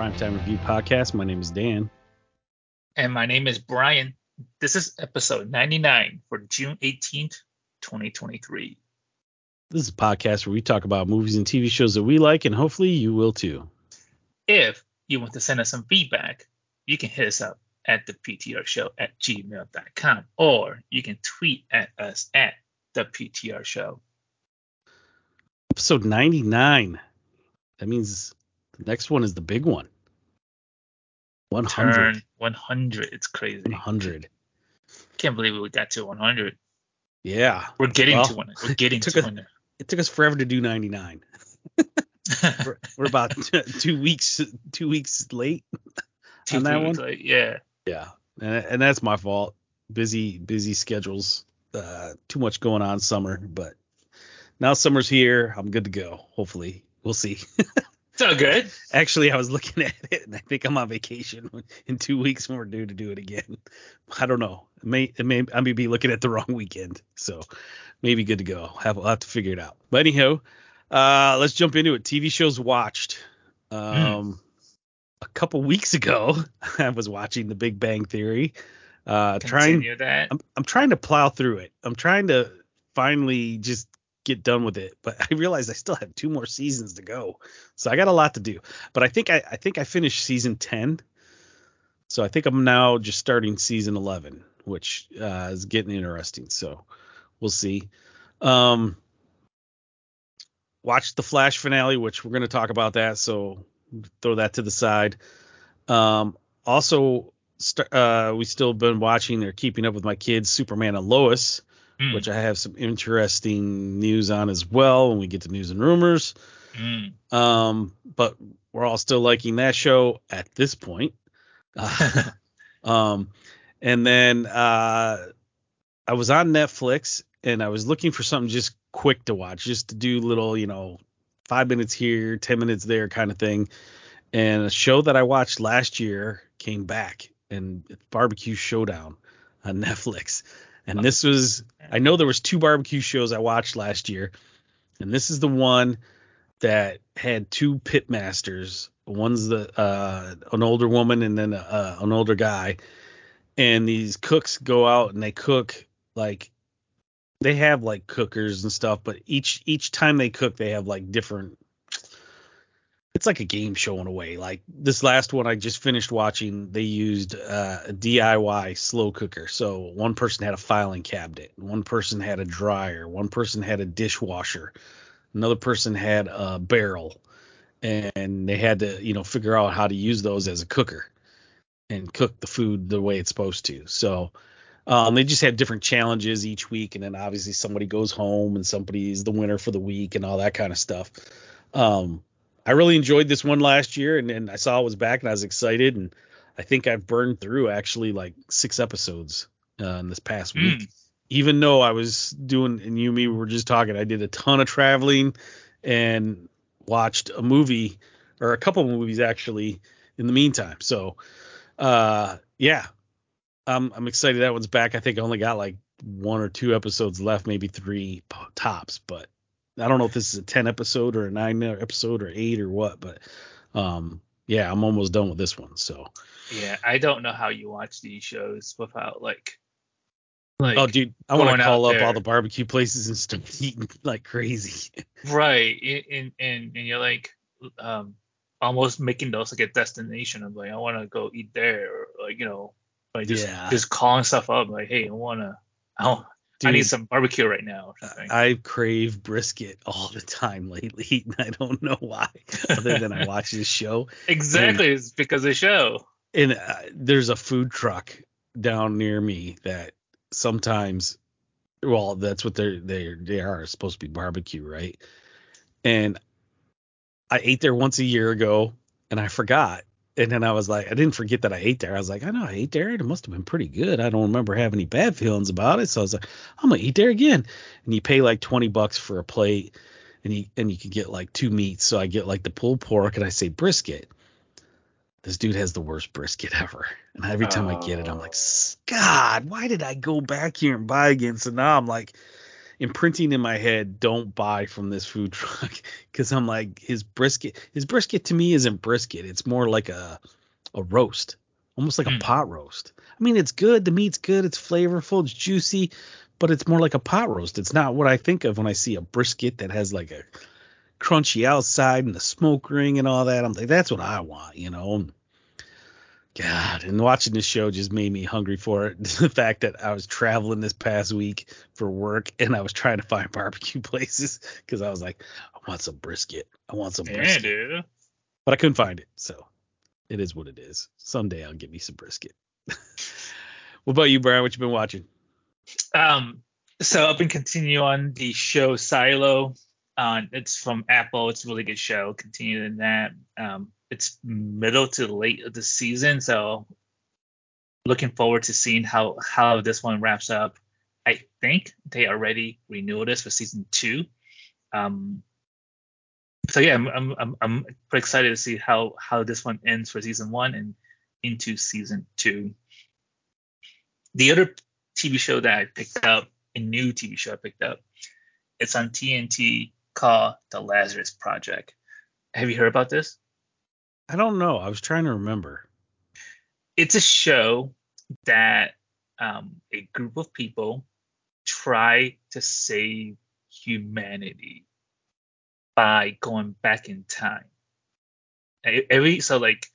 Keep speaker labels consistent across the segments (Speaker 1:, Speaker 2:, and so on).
Speaker 1: Primetime Review Podcast. My name is Dan.
Speaker 2: And my name is Brian. This is episode 99 for June 18th, 2023.
Speaker 1: This is a podcast where we talk about movies and TV shows that we like, and hopefully you will too.
Speaker 2: If you want to send us some feedback, you can hit us up at the PTR show at gmail.com or you can tweet at us at the PTR show.
Speaker 1: Episode 99. That means the next one is the big one. 100.
Speaker 2: Turn 100. It's crazy.
Speaker 1: 100.
Speaker 2: Can't believe we got to 100.
Speaker 1: Yeah.
Speaker 2: We're getting
Speaker 1: Well,
Speaker 2: to 100. We're getting to
Speaker 1: us-
Speaker 2: 100.
Speaker 1: It took us forever to do 99. we're, we're about t- two weeks two weeks late
Speaker 2: Two
Speaker 1: on that one?
Speaker 2: late, Yeah.
Speaker 1: Yeah, and, and that's my fault. Busy, busy schedules. Uh, too much going on summer, but now summer's here. I'm good to go. Hopefully, we'll see.
Speaker 2: So good.
Speaker 1: Actually, I was looking at it, and I think I'm on vacation in two weeks when we're due to do it again. I don't know. It may, it may, I may be looking at the wrong weekend, so maybe good to go. Have, I'll have to figure it out. But anyhow, uh, let's jump into it. TV shows watched. Um, a couple weeks ago, I was watching The Big Bang Theory. Uh, trying
Speaker 2: Continue that.
Speaker 1: I'm I'm trying to plow through it. I'm trying to finally just get done with it, but I realize I still have two more seasons to go. So I got a lot to do. But I think I, I think I finished season 10. So I think I'm now just starting season 11, which uh, is getting interesting. So we'll see. Um watched the Flash finale, which we're going to talk about that, so throw that to the side. Um also st- uh, we still been watching or keeping up with my kids, Superman and Lois,
Speaker 2: Mm,
Speaker 1: which I have some interesting news on as well when we get to news and rumors.
Speaker 2: mm.
Speaker 1: Um, but we're all still liking that show at this point. Uh, um, and then uh, I was on Netflix and I was looking for something just quick to watch, just to do little, you know, five minutes here, ten minutes there kind of thing. And a show that I watched last year came back, and it's Barbecue Showdown on Netflix. And this was, I know there was two barbecue shows I watched last year, and this is the one that had two pit masters. One's the uh, an older woman and then uh, an older guy, and these cooks go out and they cook like they have like cookers and stuff, but each each time they cook they have like different. It's like a game show in a way. Like this last one I just finished watching, they used uh, a DIY slow cooker. So one person had a filing cabinet, one person had a dryer, one person had a dishwasher, another person had a barrel and they had to you know figure out how to use those as a cooker and cook the food the way it's supposed to so um, they just have different challenges each week and then obviously somebody goes home and somebody's the winner for the week and all that kind of stuff um, i really enjoyed this one last year and, and i saw it was back and i was excited and i think i've burned through actually like six episodes uh, in this past week
Speaker 2: Mm.
Speaker 1: even though I was doing and you and me were just talking, I did a ton of traveling and watched a movie or a couple movies actually in the meantime. So uh yeah. I'm I'm excited that one's back. I think I only got like one or two episodes left, maybe three tops, but I don't know if this is a 10 episode or a 9 episode or 8 or what, but um yeah, I'm almost done with this one. So
Speaker 2: Yeah, I don't know how you watch these shows without like, like
Speaker 1: Oh dude, I want to call up all the barbecue places and start eating like crazy.
Speaker 2: right, and and and you're like, um, almost making those like a destination of like I want to go eat there, or like you know, like just
Speaker 1: Yeah.
Speaker 2: just calling stuff up like, hey, I wanna, I, I need some barbecue right now.
Speaker 1: I crave brisket all the time lately, and I don't know why, other than I watch this show.
Speaker 2: exactly, it's because of the show.
Speaker 1: And uh, there's a food truck down near me that sometimes, well, that's what they're they they are supposed to be barbecue, right? And I ate there once a year ago, and I forgot. And then I was like, I didn't forget that I ate there. I was like, I know I ate there. It must have been pretty good. I don't remember having any bad feelings about it. So I was like, I'm gonna eat there again. And you pay like 20 bucks for a plate, and you and you can get like two meats. So I get like the pulled pork, and I say brisket. This dude has the worst brisket ever. And every time I get it, I'm like,
Speaker 2: Oh.
Speaker 1: God, why did I go back here and buy again? So now I'm like, imprinting in my head, don't buy from this food truck because I'm like his brisket. His brisket to me isn't brisket. It's more like a a roast, almost like mm. a hmm. pot roast. I mean, it's good. The meat's good. It's flavorful. It's juicy, but it's more like a pot roast. It's not what I think of when I see a brisket that has like a crunchy outside and the smoke ring and all that. I'm like, that's what I want, you know. God, and watching this show just made me hungry for it. the fact that I was traveling this past week for work and I was trying to find barbecue places because I was like, I want some brisket. I want some brisket. Yeah, dude. But I couldn't find it, so it is what it is. Someday I'll get me some brisket. what about you, Brian? What you been watching?
Speaker 2: Um, so I've been continuing on the show Silo. Uh, it's from Apple. It's a really good show. Continuing in that. Um, it's middle to late of the season, so looking forward to seeing how how this one wraps up. I think they already renewed this for season two. Um, so yeah, I'm, I'm I'm I'm pretty excited to see how how this one ends for season one and into season two. The other TV show that I picked up, a new TV show I picked up, it's on TNT called The Lazarus Project. Have you heard about this?
Speaker 1: I don't know. I was trying to remember.
Speaker 2: It's a show that um, a group of people try to save humanity by going back in time. Every so like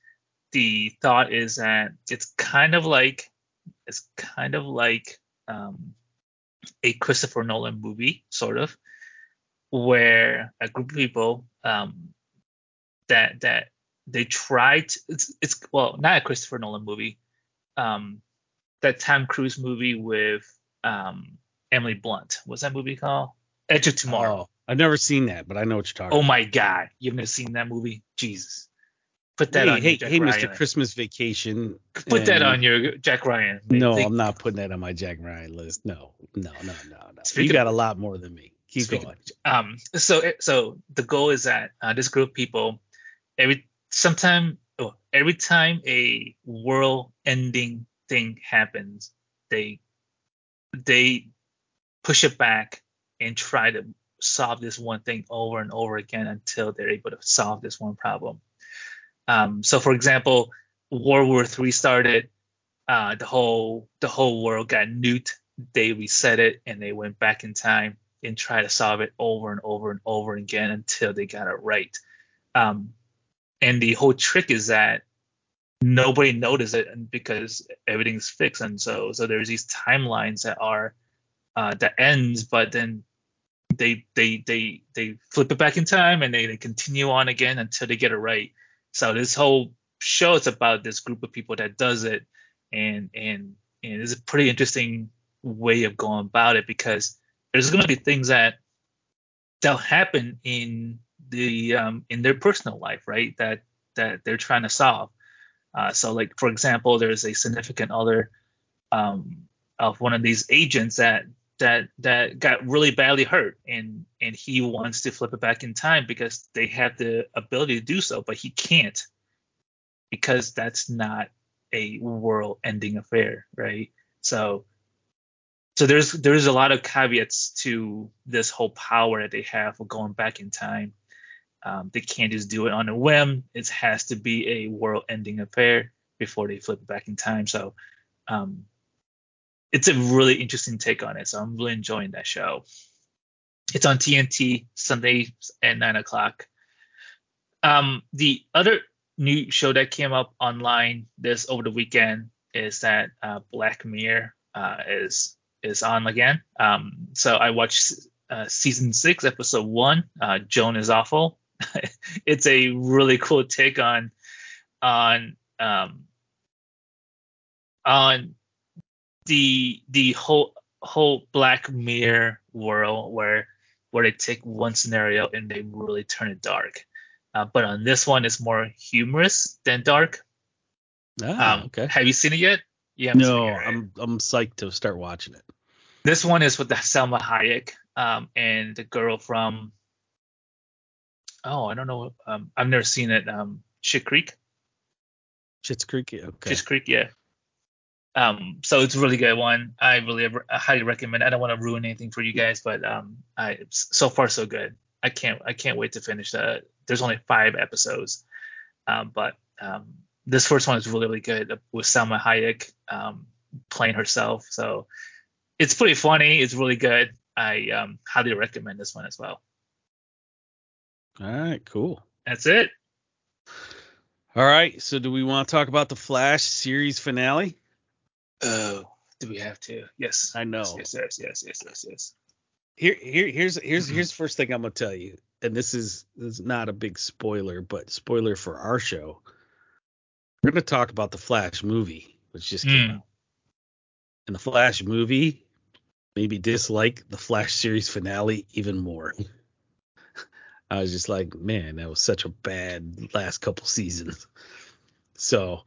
Speaker 2: the thought is that it's kind of like it's kind of like um, a Christopher Nolan movie, sort of, where a group of people um, that that they tried it's it's well not a Christopher Nolan movie, um, that Tom Cruise movie with um, Emily Blunt. What's that movie called? Edge of Tomorrow. Oh,
Speaker 1: I've never seen that, but I know what you're talking.
Speaker 2: Oh
Speaker 1: about.
Speaker 2: my God, you've never seen that movie? Jesus. Put that
Speaker 1: hey,
Speaker 2: on.
Speaker 1: Hey, hey, Mr. Christmas Vacation.
Speaker 2: Put that on your Jack Ryan.
Speaker 1: No, they, I'm not putting that on my Jack Ryan list. No, no, no, no, no. You got a lot more than me. Keep going.
Speaker 2: Um, so so the goal is that uh, this group of people every sometime oh, every time a world-ending thing happens, they they push it back and try to solve this one thing over and over again until they're able to solve this one problem. Um, so, for example, World War III started. Uh, the whole the whole world got nuked. They reset it and they went back in time and try to solve it over and over and over again until they got it right. Um, and the whole trick is that nobody noticed it because everything's fixed. And so so there's these timelines that are uh, that ends but then they they they they flip it back in time and they, they continue on again until they get it right. So this whole show is about this group of people that does it. And and and it's a pretty interesting way of going about it because there's going to be things that that'll happen in the um, in their personal life, right? That that they're trying to solve. Uh, so, like for example, there's a significant other um, of one of these agents that that that got really badly hurt, and and he wants to flip it back in time because they have the ability to do so, but he can't because that's not a world-ending affair, right? So so there's there's a lot of caveats to this whole power that they have for going back in time um, they can't just do it on a whim. It has to be a world-ending affair before they flip it back in time. So um, it's a really interesting take on it. So I'm really enjoying that show. It's on TNT Sunday at nine o'clock. Um, the other new show that came up online this over the weekend is that uh, Black Mirror uh, is is on again. Um, so I watched uh, season six, episode one. Uh, Joan is awful. it's a really cool take on on um, on the the whole whole Black Mirror world where where they take one scenario and they really turn it dark. Uh, but on this one, it's more humorous than dark.
Speaker 1: Ah, um, okay.
Speaker 2: Have you seen it yet?
Speaker 1: Yeah. No, yet, right? I'm I'm psyched to start watching it.
Speaker 2: This one is with the Salma Hayek um, and the girl from Oh, I don't know. Um, I've never seen it. Um, Shit Creek.
Speaker 1: Schitt's Creek. Okay.
Speaker 2: Schitt's Creek. Yeah. Um, so it's a really good one. I really I highly recommend. I don't want to ruin anything for you guys, but um, I so far so good. I can't I can't wait to finish that. There's only five episodes, um, but um, this first one is really really good with Salma Hayek um, playing herself. So it's pretty funny. It's really good. I um, highly recommend this one as well.
Speaker 1: All right, cool.
Speaker 2: That's it.
Speaker 1: All right. So do we want to talk about the Flash series finale?
Speaker 2: Oh, do we have to? Yes.
Speaker 1: I know.
Speaker 2: Yes, yes, yes, yes, yes, yes.
Speaker 1: Here, here, here's here's here's the first thing I'm gonna tell you, and this is this is not a big spoiler, but spoiler for our show. We're gonna talk about the Flash movie, which just came
Speaker 2: Mm.
Speaker 1: out. And the Flash movie maybe dislike the Flash series finale even more. I was just like, man, that was such a bad last couple seasons. So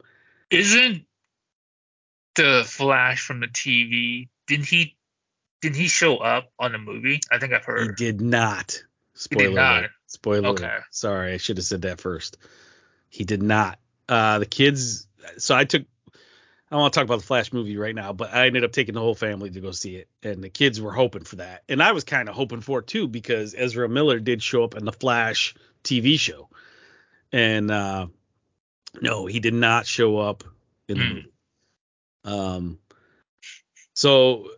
Speaker 2: Isn't the Flash from the TV? Didn't he? Didn't he show up on the movie? I think I've heard.
Speaker 1: he did not. Spoiler did
Speaker 2: not.
Speaker 1: alert. Spoiler.
Speaker 2: Okay.
Speaker 1: alert. Sorry, I should have said that first. He did not. Uh, the kids. So I took. I don't want to talk about the Flash movie right now, but I ended up taking the whole family to go see it, and the kids were hoping for that, and I was kind of hoping for it too because Ezra Miller did show up in the Flash TV show, and uh, no, he did not show up in the
Speaker 2: Hmm.
Speaker 1: movie. Um, so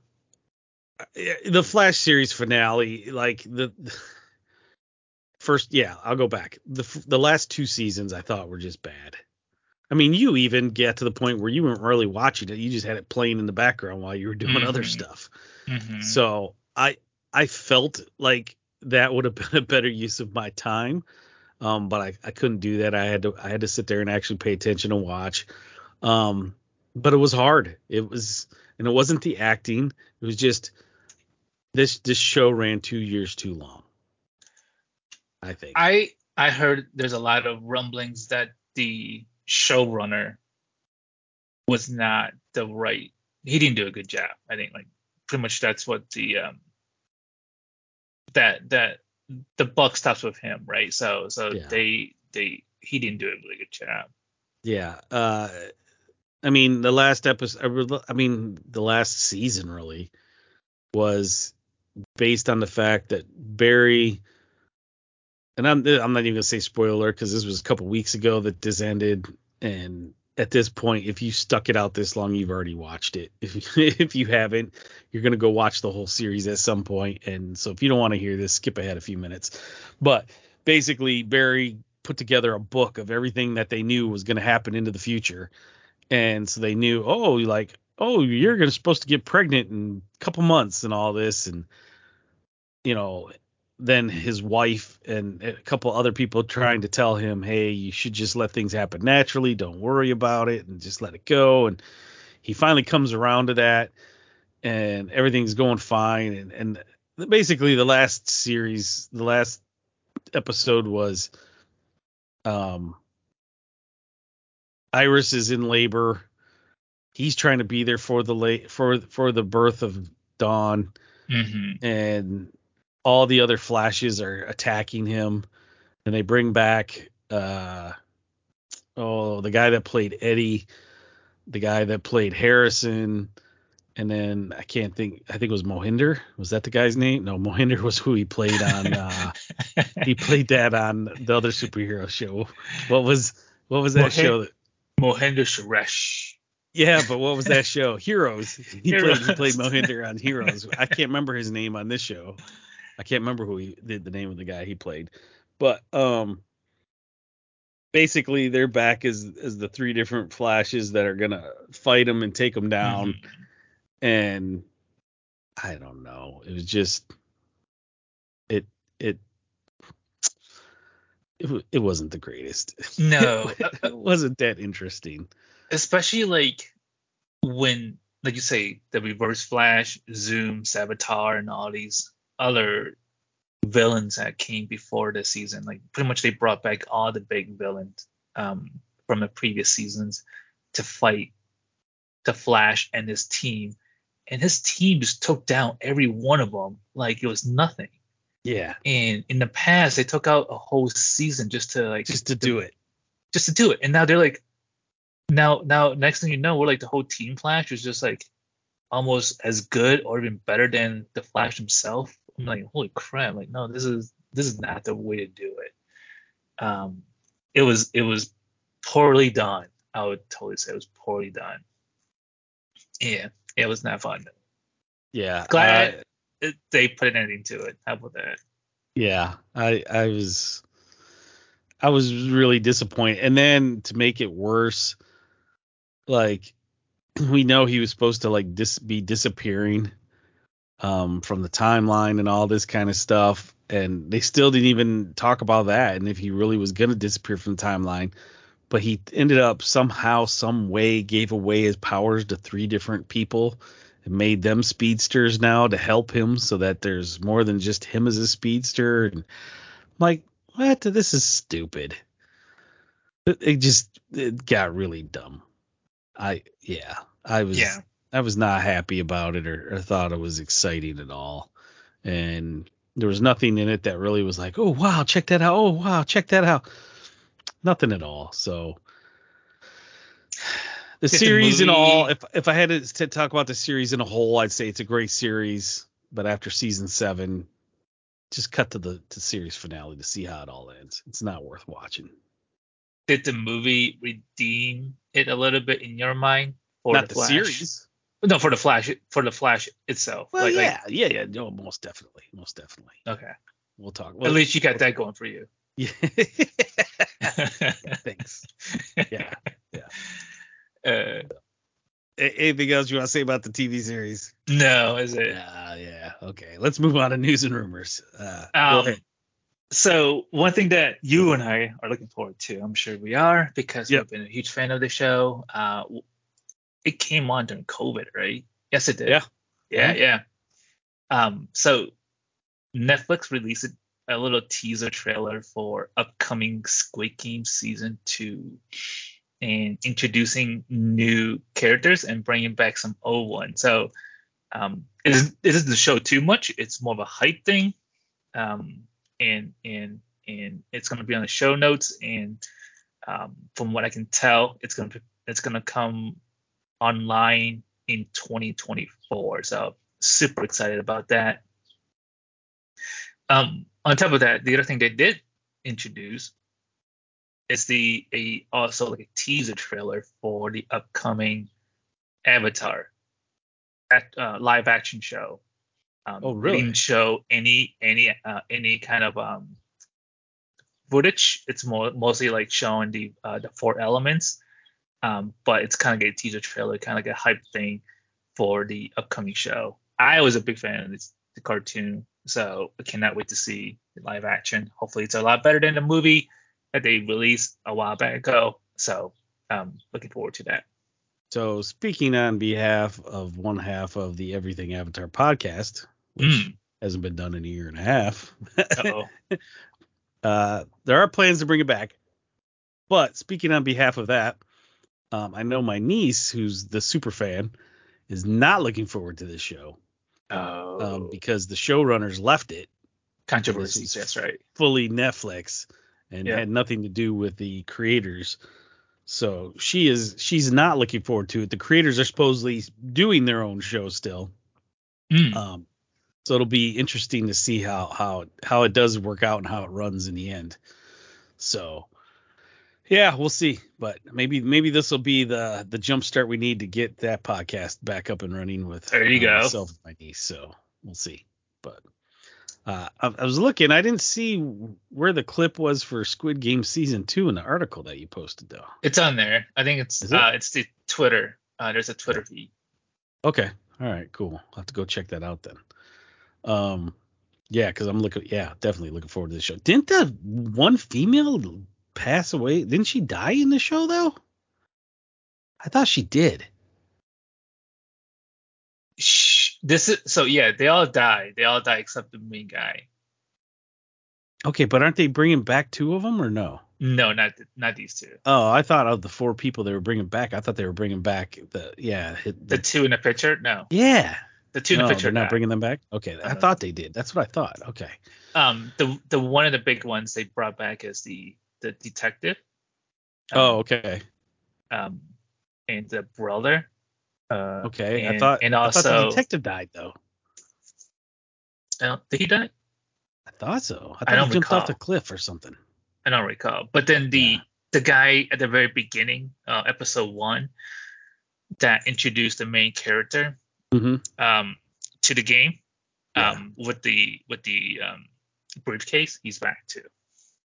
Speaker 1: the Flash series finale, like the first, yeah, I'll go back. The the last two seasons I thought were just bad. I mean, you even get to the point where you weren't really watching it; you just had it playing in the background while you were doing other
Speaker 2: Mhm.
Speaker 1: stuff.
Speaker 2: Mhm.
Speaker 1: So I I felt like that would have been a better use of my time. Um, but I, I couldn't do that. I had to I had to sit there and actually pay attention and watch. Um, but it was hard. It was and it wasn't the acting. It was just this this show ran two years too long. I think.
Speaker 2: I I heard there's a lot of rumblings that the showrunner was not the right. He didn't do a good job. I think like pretty much that's what the um that that the buck stops with him, right? So so
Speaker 1: Yeah.
Speaker 2: they they he didn't do a really good job.
Speaker 1: Yeah. Uh, I mean, the last episode, I mean, the last season really was based on the fact that Barry, and I'm, I'm not even gonna say spoiler because this was a couple weeks ago that this ended, and at this point, if you stuck it out this long, you've already watched it. If if you haven't, you're gonna go watch the whole series at some point, and so if you don't want to hear this, skip ahead a few minutes. But basically, Barry put together a book of everything that they knew was going to happen into the future. And so they knew, oh, like, oh, you're to supposed to get pregnant in a couple months and all this. And, you know, then his wife and a couple other people trying to tell him, hey, you should just let things happen naturally. Don't worry about it and just let it go. And he finally comes around to that and everything's going fine. And, and basically, the last series, the last episode was um Iris is in labor. He's trying to be there for the late for for the birth of Dawn
Speaker 2: Mm-hmm.
Speaker 1: and all the other flashes are attacking him and they bring back uh oh the guy that played Eddie, the guy that played Harrison and then I can't think I think it was Mohinder. Was that the guy's name? No, Mohinder was who he played on uh he played that on the other superhero show. What was what was that show? That,
Speaker 2: Mohinder Suresh.
Speaker 1: yeah, but what was that show? Heroes. He played he played Mohinder on Heroes. I can't remember his name on this show. I can't remember who he did the name of the guy he played. But um basically they're back as as the three different flashes that are gonna fight him and take him down.
Speaker 2: Mhm.
Speaker 1: And I don't know. It was just it it it, it wasn't the greatest.
Speaker 2: No,
Speaker 1: it, it wasn't that interesting.
Speaker 2: especially like when like you say the reverse flash zoom Savitar and all these other villains that came before the season like pretty much they brought back all the big villains um, from the previous seasons to fight to flash and his team and his team just took down every one of them like it was nothing
Speaker 1: Yeah,
Speaker 2: and in the past they took out a whole season just to like
Speaker 1: just to do it.
Speaker 2: just to do it. And now they're like, now now next thing you know, we're like the whole Team Flash is just like almost as good or even better than the Flash himself. I'm like, holy crap! Like, no, this is this is not the way to do it. Um, it was it was poorly done. I would totally say it was poorly done. Yeah, it was not fun.
Speaker 1: Yeah.
Speaker 2: Glad
Speaker 1: uh,
Speaker 2: it, they put an ending to it. How about that?
Speaker 1: yeah. I I was I was really disappointed. And then to make it worse, like we know he was supposed to like dis- be disappearing um from the timeline and all this kind of stuff. And they still didn't even talk about that and if he really was going to disappear from the timeline. But he ended up somehow some way gave away his powers to three different people and made them speedsters now to help him so that there's more than just him as a speedster. And I'm like what? This is stupid. It, it just it got really dumb. I yeah i was
Speaker 2: Yeah.
Speaker 1: I was not happy about it or, or thought it was exciting at all. And there was nothing in it that really was like, oh wow, check that out. Oh wow, check that out. Nothing at all. So the series in all, if if I had to, talk about the series in a whole, I'd say it's a great series. But after season seven, just cut to the to series finale to see how it all ends. It's not worth watching.
Speaker 2: Did the movie redeem it a little bit in your mind for
Speaker 1: not
Speaker 2: the
Speaker 1: the, series.
Speaker 2: No, for the Flash, for the Flash itself.
Speaker 1: Well,
Speaker 2: Like- like-
Speaker 1: yeah, yeah, yeah. No, most definitely, most definitely.
Speaker 2: okay.
Speaker 1: We'll talk.
Speaker 2: At least you got that going for you.
Speaker 1: Yeah. Thanks. Yeah.
Speaker 2: uh,
Speaker 1: Anything else you want to say about the TV series?
Speaker 2: no, is it?
Speaker 1: Yeah, yeah. Okay. Let's move on to news and rumors. Uh,
Speaker 2: Um, so one thing that you and I are looking forward to, I'm sure we are, because
Speaker 1: Yep.
Speaker 2: we've been a huge fan of the show. Uh, it came on during COVID, right? Yes, it did.
Speaker 1: Yeah.
Speaker 2: Yeah,
Speaker 1: Mhm.
Speaker 2: yeah. Um, so Netflix released a little teaser trailer for upcoming Squid Game season two, and introducing new characters and bringing back some old ones. So, um, it isn't, it isn't the show too much. It's more of a hype thing. Um, and and and it's going to be on the show notes. And um, from what I can tell, it's going to it's going to come online in 2024. So super excited about that. Um, on top of that, the other thing they did introduce is the a also like a teaser trailer for the upcoming Avatar act, uh, live action show. Um,
Speaker 1: Oh, really?
Speaker 2: Didn't show any any uh, any kind of um footage. It's more mostly like showing the uh, the four elements. Um, but it's kind of like a teaser trailer, kind of like a hype thing for the upcoming show. I was a big fan of this, the cartoon, so I cannot wait to see the live action. Hopefully, it's a lot better than the movie that they released a while back ago. So, um, looking forward to that.
Speaker 1: So, speaking on behalf of one half of the Everything Avatar podcast, which
Speaker 2: Mm.
Speaker 1: hasn't been done in a year and a half, uh, there are plans to bring it back. But speaking on behalf of that, um, I know my niece, who's the super fan, is not looking forward to this show
Speaker 2: oh,
Speaker 1: um, because the showrunners left it
Speaker 2: controversies. That's right.
Speaker 1: fully Netflix and
Speaker 2: Yeah.
Speaker 1: had nothing to do with the creators. So she is she's not looking forward to it. The creators are supposedly doing their own show still.
Speaker 2: Mm.
Speaker 1: Um, so it'll be interesting to see how how how it does work out and how it runs in the end. So yeah, we'll see. But maybe maybe this will be the the jump start we need to get that podcast back up and running with
Speaker 2: There you
Speaker 1: uh,
Speaker 2: go.
Speaker 1: myself and my niece. So we'll see. But uh, I, I was looking, I didn't see where the clip was for Squid Game season two in the article that you posted though.
Speaker 2: It's on there. I think it's
Speaker 1: Is it?
Speaker 2: uh, it's the Twitter. Uh, there's a Twitter feed.
Speaker 1: Okay. All right. Cool. I'll have to go check that out then. Um, yeah, because I'm looking. Yeah, definitely looking forward to the show. Didn't that one female pass away? Didn't she die in the show though? I thought she did.
Speaker 2: Shh. This is so yeah. They all die. They all die except the main guy.
Speaker 1: Okay, but aren't they bringing back two of them or no?
Speaker 2: No, not not these two.
Speaker 1: Oh, I thought of the four people they were bringing back. I thought they were bringing back the yeah
Speaker 2: The
Speaker 1: the,
Speaker 2: two in the picture. No,
Speaker 1: yeah.
Speaker 2: the two in
Speaker 1: No,
Speaker 2: the picture.
Speaker 1: they're not bringing them back. Okay, I
Speaker 2: Uh-huh.
Speaker 1: thought they did. That's what I thought. Okay.
Speaker 2: Um, the the one of the big ones they brought back is the the detective. Um,
Speaker 1: Oh, okay.
Speaker 2: Um, and the brother. Uh,
Speaker 1: Okay, I thought
Speaker 2: and
Speaker 1: I thought the
Speaker 2: also-
Speaker 1: detective died though.
Speaker 2: uh, did he die?
Speaker 1: I thought so. I thought
Speaker 2: I don't
Speaker 1: he jumped off the cliff or something.
Speaker 2: I don't recall. But then the
Speaker 1: Yeah.
Speaker 2: the guy at the very beginning, uh, episode one, that introduced the main character
Speaker 1: hmm
Speaker 2: um, to the game
Speaker 1: Yeah.
Speaker 2: um, with the with the um, briefcase, he's back too.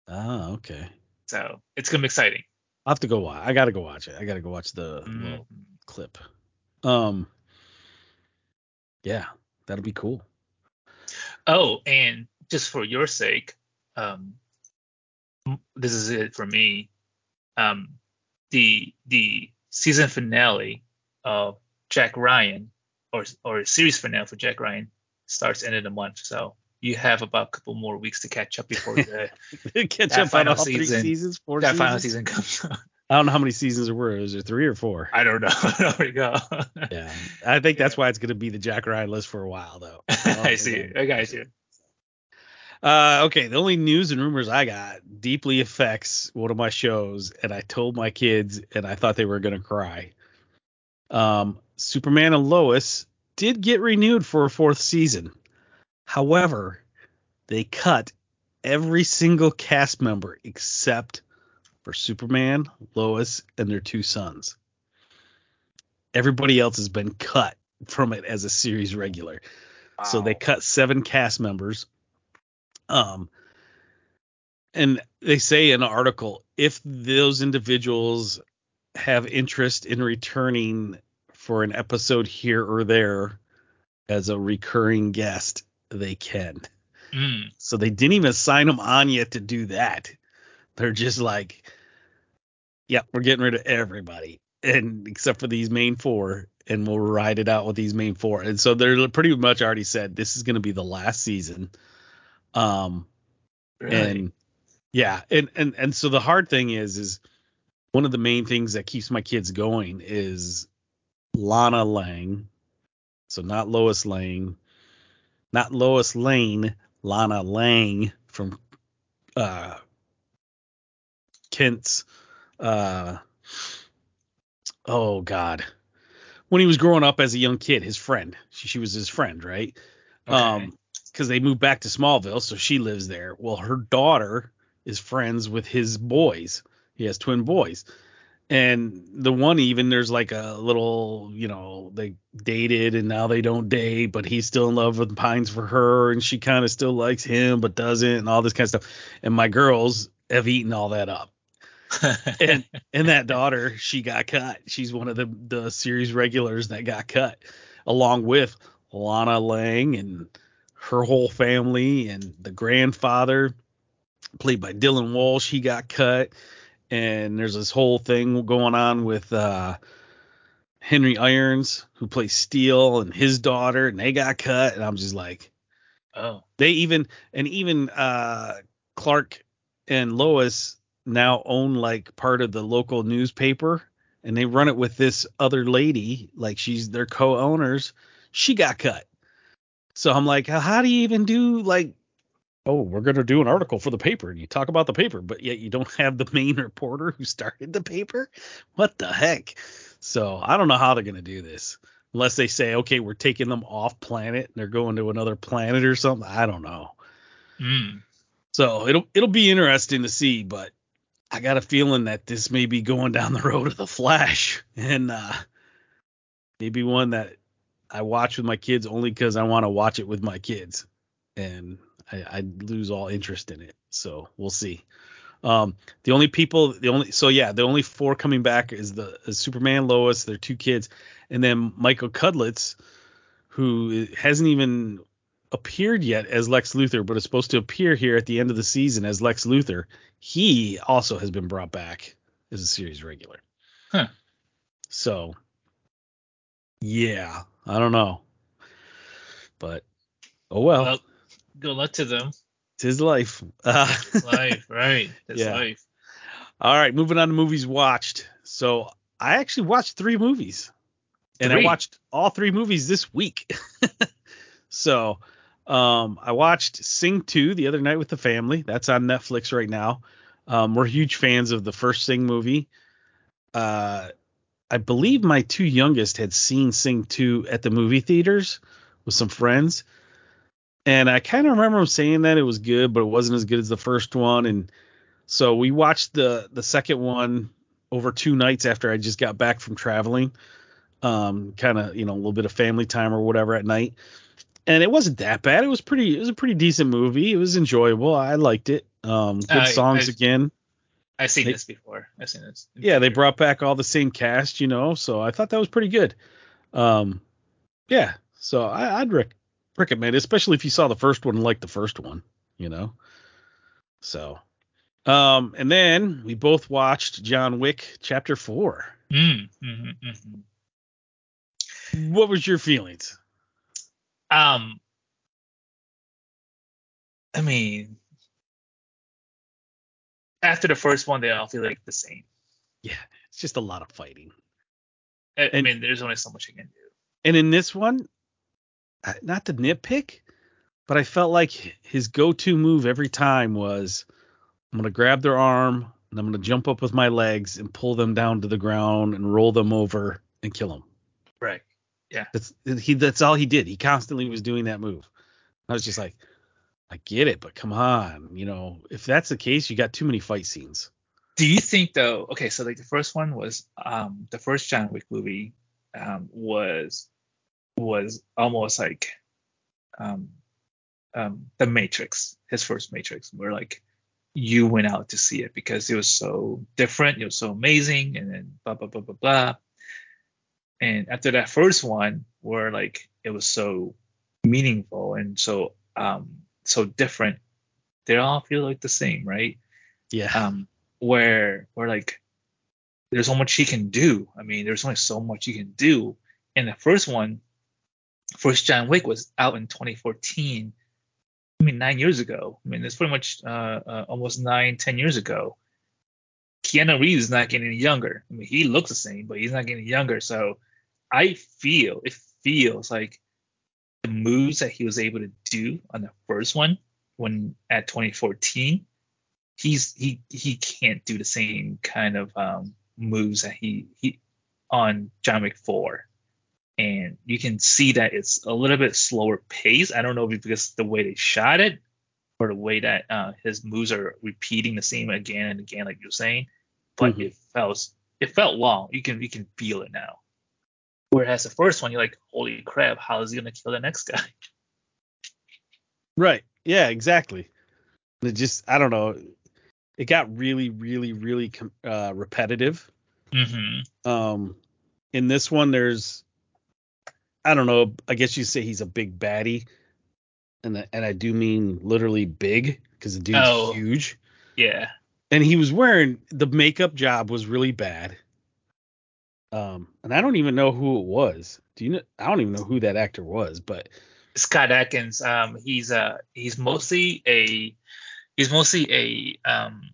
Speaker 1: Oh, okay.
Speaker 2: So it's gonna be exciting.
Speaker 1: I'll have to go watch. I gotta go watch it. I gotta go watch the little
Speaker 2: Mhm.
Speaker 1: clip. Um, yeah, that'll be cool.
Speaker 2: Oh, and just for your sake, um, this is it for me. Um, the the season finale of Jack Ryan, or or series finale for Jack Ryan, starts end of the month. So you have about a couple more weeks to catch up before the,
Speaker 1: Catch up
Speaker 2: final season-
Speaker 1: seasons, four
Speaker 2: that
Speaker 1: seasons.
Speaker 2: final season comes.
Speaker 1: I don't know how many seasons there were. Was there three or four?
Speaker 2: I don't know. there we go.
Speaker 1: Yeah, I think that's why it's gonna be the Jack Ryan list for a while though.
Speaker 2: I see. I got you.
Speaker 1: Uh, okay, the only news and rumors I got deeply affects one of my shows, and I told my kids, and I thought they were gonna cry. Um, Superman and Lois did get renewed for a fourth season. However, they cut every single cast member except for Superman, Lois, and their two sons. Everybody else has been cut from it as a series regular. So they cut seven cast members. Um, and they say in an article if those individuals have interest in returning for an episode here or there as a recurring guest, they can.
Speaker 2: Mm.
Speaker 1: So they didn't even sign them on yet to do that. They're just like, yeah, we're getting rid of everybody, and except for these main four, and we'll ride it out with these main four. And so they're pretty much already said this is going to be the last season. Um,
Speaker 2: Really?
Speaker 1: and yeah, and and and so the hard thing is, is one of the main things that keeps my kids going is Lana Lang. So not Lois Lane, not Lois Lane, Lana Lang from uh Kent's uh oh god. When he was growing up as a young kid, his friend. She, she was his friend, right?
Speaker 2: Okay.
Speaker 1: Um, because they moved back to Smallville, so she lives there. Well, her daughter is friends with his boys. He has twin boys. And the one even there's like a little, you know, they dated and now they don't date, but he's still in love with Pines for her and she kind of still likes him but doesn't and all this kind of stuff. And my girls have eaten all that up. And and that daughter, she got cut. She's one of the the series regulars that got cut, along with Lana Lang and her whole family and the grandfather, played by Dylan Walsh, he got cut. And there's this whole thing going on with uh, Henry Irons, who plays Steel, and his daughter, and they got cut. And I'm just like,
Speaker 2: oh.
Speaker 1: they even and even uh Clark and Lois now own like part of the local newspaper and they run it with this other lady like she's their co-owners she got cut so i'm like how do you even do like oh we're going to do an article for the paper and you talk about the paper but yet you don't have the main reporter who started the paper? What the heck? So i don't know how they're going to do this unless they say okay we're taking them off planet and they're going to another planet or something. I don't know.
Speaker 2: Mm.
Speaker 1: so it'll it'll be interesting to see, but I got a feeling that this may be going down the road of the Flash, and uh, maybe one that I watch with my kids only because I want to watch it with my kids, and I, I lose all interest in it. So we'll see. Um, the only people, the only so yeah, the only four coming back is the is Superman, Lois, their two kids, and then Michael Cudlitz, who hasn't even appeared yet as Lex Luthor, but is supposed to appear here at the end of the season as Lex Luthor. He also has been brought back as a series regular.
Speaker 2: Huh.
Speaker 1: So, yeah, I don't know, but oh well,
Speaker 2: Well, good luck to them.
Speaker 1: it's his life. Uh,
Speaker 2: Life, right? That's
Speaker 1: Yeah.
Speaker 2: life.
Speaker 1: all right, moving on to movies watched. So I actually watched three movies, and I watched all three movies this week. so um, I watched Sing 2 the other night with the family. That's on Netflix right now. Um, we're huge fans of the first Sing movie. Uh, I believe my two youngest had seen Sing 2 at the movie theaters with some friends. And I kind of remember him saying that it was good, but it wasn't as good as the first one. And so we watched the the second one over two nights after I just got back from traveling. Um, kind of, you know, a little bit of family time or whatever at night. And it wasn't that bad. It was pretty it was a pretty decent movie. It was enjoyable. I liked it. Um, good
Speaker 2: I-
Speaker 1: songs
Speaker 2: I-
Speaker 1: again.
Speaker 2: I've seen
Speaker 1: They-
Speaker 2: this before. I've seen this.
Speaker 1: Yeah, they brought back all the same cast, you know, so I thought that was pretty good. Um, yeah, so I, I'd rec- recommend it, especially if you saw the first one and liked the first one, you know. So, um, and then we both watched John Wick Chapter Four.
Speaker 2: Mm, mhm, mhm.
Speaker 1: What was your feelings?
Speaker 2: Um, I mean, after the first one, they all feel like the same.
Speaker 1: Yeah, it's just a lot of fighting.
Speaker 2: I, I mean, there's only so much you can do.
Speaker 1: And in this one, not to nitpick, but I felt like his go-to move every time was I'm going to grab their arm and I'm going to jump up with my legs and pull them down to the ground and roll them over and kill them.
Speaker 2: Right. Yeah.
Speaker 1: That's he that's all he did. He constantly was doing that move. I was just like I get it, but come on, you know, if that's the case, you got too many fight scenes.
Speaker 2: Do you think though? Okay, so like the first one was um the first John Wick movie um was was almost like um um the Matrix, his first Matrix, where like you went out to see it because it was so different, it was so amazing, and then blah blah blah blah blah. And after that first one, where like it was so meaningful and so um so different, they all feel like the same, right?
Speaker 1: Yeah.
Speaker 2: um, where where like there's so much he can do. I mean, there's only so much you can do. And the first one, first John Wick was out in 2014. I mean, nine years ago. I mean, it's pretty much uh, uh, almost nine, ten years ago. Keanu Reeves is not getting younger. I mean, he looks the same, but he's not getting younger. So I feel it feels like the moves that he was able to do on the first one when at 2014 he's he he can't do the same kind of um, moves that he he on John Wick 4, and you can see that it's a little bit slower pace. I don't know if it's because the way they shot it or the way that uh, his moves are repeating the same again and again, like you're saying, but
Speaker 1: Mhm.
Speaker 2: it felt it felt long. You can you can feel it now. Whereas the first one, you're like, holy crap, how is he gonna kill the next guy?
Speaker 1: Right. Yeah, exactly. It just I don't know. It got really really really uh repetitive.
Speaker 2: Mm-hmm.
Speaker 1: Um, in this one, there's, I don't know, I guess you say he's a big baddie, and I- and I do mean literally big because the dude's
Speaker 2: Oh.
Speaker 1: huge,
Speaker 2: Yeah.
Speaker 1: and he was wearing the makeup job was really bad. Um, and I don't even know who it was. Do you know? I don't even know who that actor was, but
Speaker 2: Scott Adkins, um, he's uh he's mostly a he's mostly a um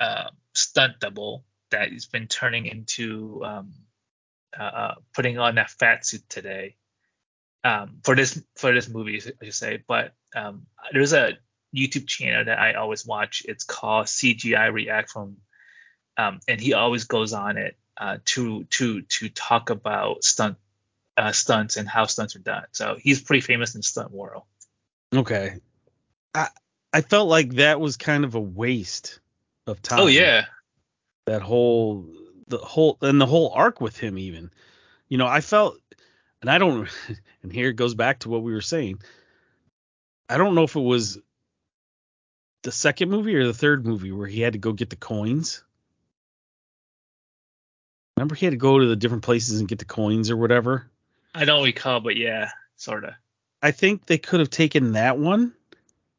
Speaker 2: uh stunt double that he's been turning into um uh, uh putting on that fat suit today um for this for this movie I should say but um there's a YouTube channel that I always watch it's called CGI React from um and he always goes on it uh to to to talk about stunt uh, stunts and how stunts are done. So he's pretty famous in the stunt world.
Speaker 1: okay. I I felt like that was kind of a waste of time.
Speaker 2: Oh yeah,
Speaker 1: that whole the whole and the whole arc with him even you know i felt and i don't and here it goes back to what we were saying. I don't know if it was the second movie or the third movie where he had to go get the coins. Remember he had to go to the different places and get the coins or whatever?
Speaker 2: I don't recall, but yeah, sorta.
Speaker 1: i think they could have taken that one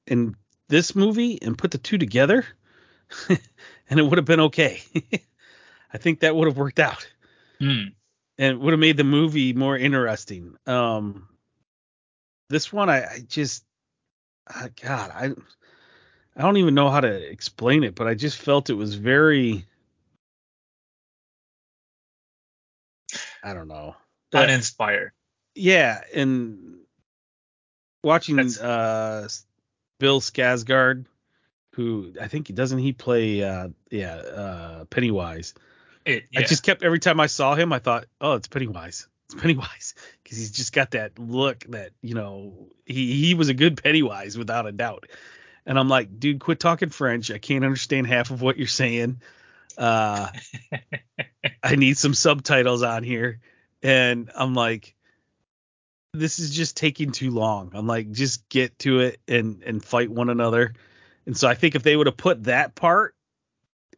Speaker 1: and this movie and put the two together and it would have been okay. I think that would have worked out.
Speaker 2: Hmm.
Speaker 1: And would have made the movie more interesting. Um, this one, I, I just, ah, God, I, I don't even know how to explain it, but I just felt it was very, I don't know.
Speaker 2: Uninspired.
Speaker 1: yeah, and watching
Speaker 2: That's-
Speaker 1: uh, Bill Skarsgård, who I think doesn't he play, uh, yeah, uh, Pennywise.
Speaker 2: It, yeah.
Speaker 1: I just kept every time I saw him, I thought, oh, it's Pennywise. It's Pennywise because he's just got that look that you know he he was a good Pennywise without a doubt. And I'm like, dude, quit talking French. I can't understand half of what you're saying. Uh, I need some subtitles on here. And I'm like, this is just taking too long. I'm like, just get to it and and fight one another. And so I think if they would have put that part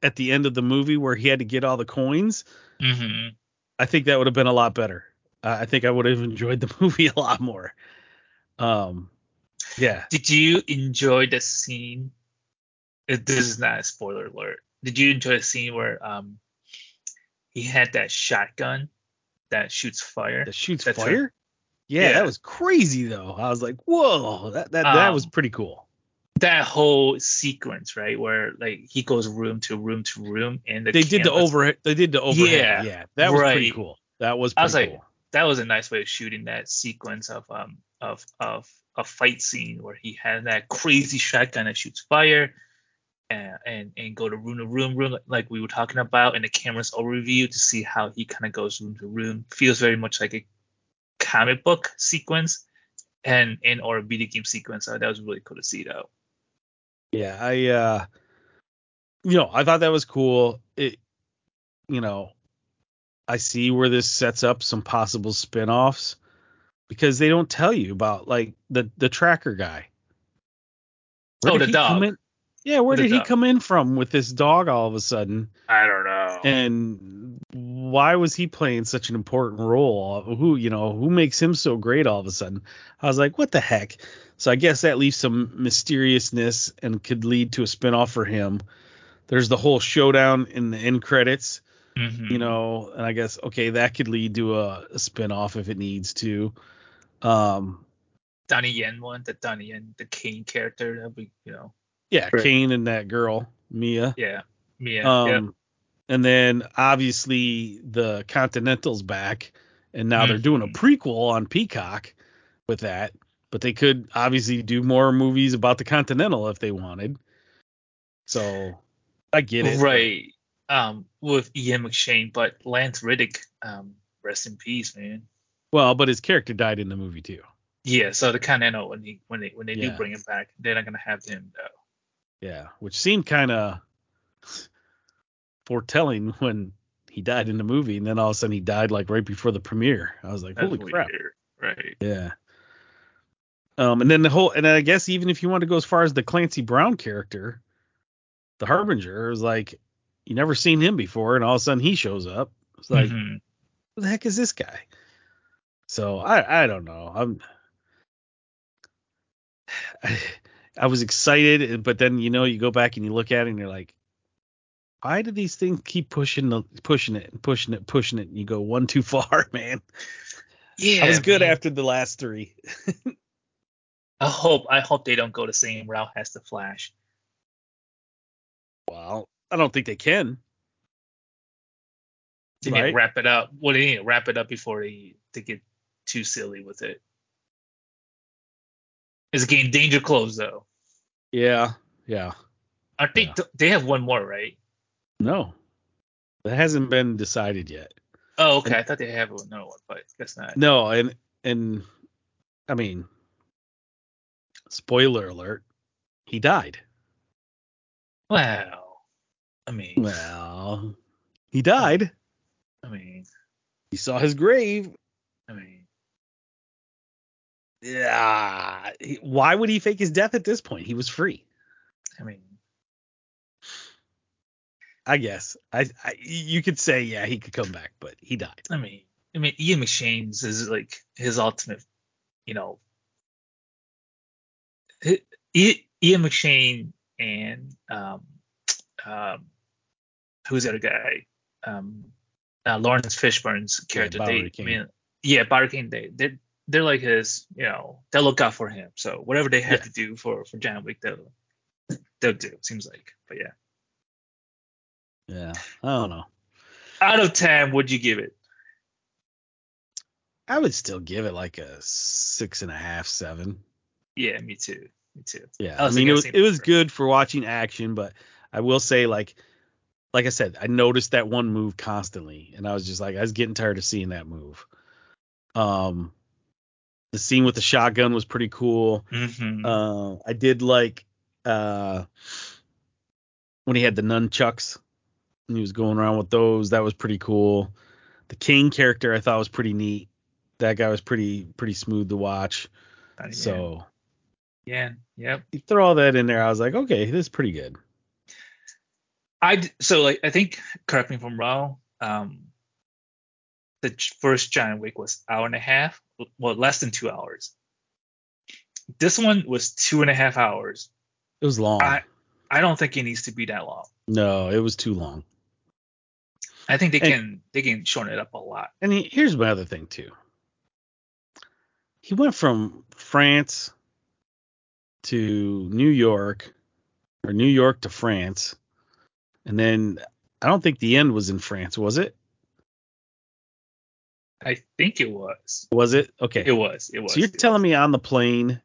Speaker 1: at the end of the movie where he had to get all the coins,
Speaker 2: hmm
Speaker 1: I think that would have been a lot better. Uh, I think I would have enjoyed the movie a lot more. Um, yeah.
Speaker 2: Did you enjoy the scene? This is not a spoiler alert. Did you enjoy the scene where um he had that shotgun that shoots fire?
Speaker 1: That shoots
Speaker 2: That's
Speaker 1: fire.
Speaker 2: right.
Speaker 1: Yeah,
Speaker 2: Yeah.
Speaker 1: that was crazy though. I was like, whoa, that that, that was
Speaker 2: Um,
Speaker 1: pretty cool.
Speaker 2: That whole sequence, right, where like he goes room to room to room, and the
Speaker 1: They did the over they did the overhead.
Speaker 2: Yeah,
Speaker 1: Yeah, that was pretty cool. That was
Speaker 2: I was like,
Speaker 1: cool.
Speaker 2: that was a nice way of shooting that sequence of um of of a fight scene where he had that crazy shotgun that shoots fire and and, and go to room to room room like we were talking about and the camera's overview to see how he kind of goes room to room feels very much like a comic book sequence and and or a video game sequence so that was really cool to see though
Speaker 1: Yeah, I uh you know, I thought that was cool. It you know, I see where this sets up some possible spin-offs because they don't tell you about like the the tracker guy. Where
Speaker 2: Oh, the dog.
Speaker 1: Yeah, where
Speaker 2: The
Speaker 1: did he come in from with this dog all of a sudden?
Speaker 2: i don't know
Speaker 1: And why was he playing such an important role? Who, you know, who makes him so great all of a sudden? I was like, what the heck? So I guess that leaves some mysteriousness and could lead to a spinoff for him. There's the whole showdown in the end credits,
Speaker 2: Mhm.
Speaker 1: you know, and I guess okay, that could lead to a, a spinoff if it needs to. Um,
Speaker 2: donnie yen one the donnie yen the caine character that'll be you know
Speaker 1: yeah,
Speaker 2: Right.
Speaker 1: Caine and that girl Mia.
Speaker 2: yeah Mia.
Speaker 1: um,
Speaker 2: yeah
Speaker 1: and then obviously the Continental's back, and now they're doing a
Speaker 2: Mhm.
Speaker 1: prequel on Peacock with that. But they could obviously do more movies about the Continental if they wanted. So I get it.
Speaker 2: right um with ian mcshane but lance reddick um rest in peace man
Speaker 1: Well, but his character died in the movie too.
Speaker 2: yeah so the continental when he when they when they do bring him back they're not gonna have him though
Speaker 1: Yeah, which seemed kind of foretelling when he died in the movie, and then all of a sudden he died like right before the premiere. I was like,
Speaker 2: That's
Speaker 1: holy crap.
Speaker 2: weird. right
Speaker 1: Yeah. Um, and then the whole, and I guess even if you want to go as far as the Clancy Brown character, the Harbinger is like, you never seen him before, and all of a sudden he shows up. It's like,
Speaker 2: Mhm.
Speaker 1: who the heck is this guy? So I, I don't know. I'm, I, I was excited, but then you know you go back and you look at it and you're like, why do these things keep pushing the pushing it and pushing it pushing it and you go one too far, man?
Speaker 2: yeah
Speaker 1: I was good
Speaker 2: man.
Speaker 1: after the last three.
Speaker 2: i hope i hope they don't go the same route as the flash
Speaker 1: Well, I don't think they can.
Speaker 2: they
Speaker 1: Right.
Speaker 2: wrap it up well they need to wrap it up before they they get too silly with it it's getting danger close though
Speaker 1: Yeah, yeah.
Speaker 2: i think th- they have one more right
Speaker 1: No, that hasn't been decided yet.
Speaker 2: oh okay i thought they have another one but guess not
Speaker 1: No, and and I mean, spoiler alert, he died.
Speaker 2: wow i mean
Speaker 1: Well, he died.
Speaker 2: i mean
Speaker 1: He saw his grave.
Speaker 2: i mean
Speaker 1: Yeah. Why would he fake his death at this point? He was free.
Speaker 2: i mean
Speaker 1: I guess. I, I you could say yeah he could come back, but he died.
Speaker 2: I mean, I mean, Ian McShane's is like his ultimate, you know. Ian McShane and um, um, who's the other guy? Um, uh, Laurence Fishburne's character.
Speaker 1: Bowery
Speaker 2: they. I mean, yeah, Bowery King. They, they, they're like his, you know, they'll look out for him. So whatever they have
Speaker 1: Yeah.
Speaker 2: to do for for John Wick, they'll they'll do. It seems like, but yeah.
Speaker 1: Yeah. I don't know.
Speaker 2: Out of ten, would you give it?
Speaker 1: I would still give it like a six and a half, seven.
Speaker 2: Yeah, me too. Me too.
Speaker 1: Yeah,
Speaker 2: I
Speaker 1: I, mean it was it was good for watching action, but I will say like like I said, I noticed that one move constantly, and I was just like, I was getting tired of seeing that move. Um, the scene with the shotgun was pretty cool.
Speaker 2: Mm-hmm.
Speaker 1: Uh, I did like uh when he had the nunchucks he was going around with those. That was pretty cool. The King character I thought was pretty neat. That guy was pretty pretty smooth to watch.
Speaker 2: Uh, yeah.
Speaker 1: So
Speaker 2: yeah, yep.
Speaker 1: you throw all that in there, I was like, okay, this is pretty good.
Speaker 2: I so like I think correct me if I'm wrong. Um, the first John Wick was hour and a half, well less than two hours. This one was two and a half hours.
Speaker 1: It was long.
Speaker 2: I I don't think it needs to be that long.
Speaker 1: no, it was too long.
Speaker 2: I think they
Speaker 1: And-
Speaker 2: can they can shorten it up a lot.
Speaker 1: And he, here's my other thing too. He went from France to New York, or New York to France, and then I don't think the end was in France, was it?
Speaker 2: I think it was.
Speaker 1: Was it? Okay.
Speaker 2: It was. It was.
Speaker 1: so you're telling
Speaker 2: was.
Speaker 1: me on the plane,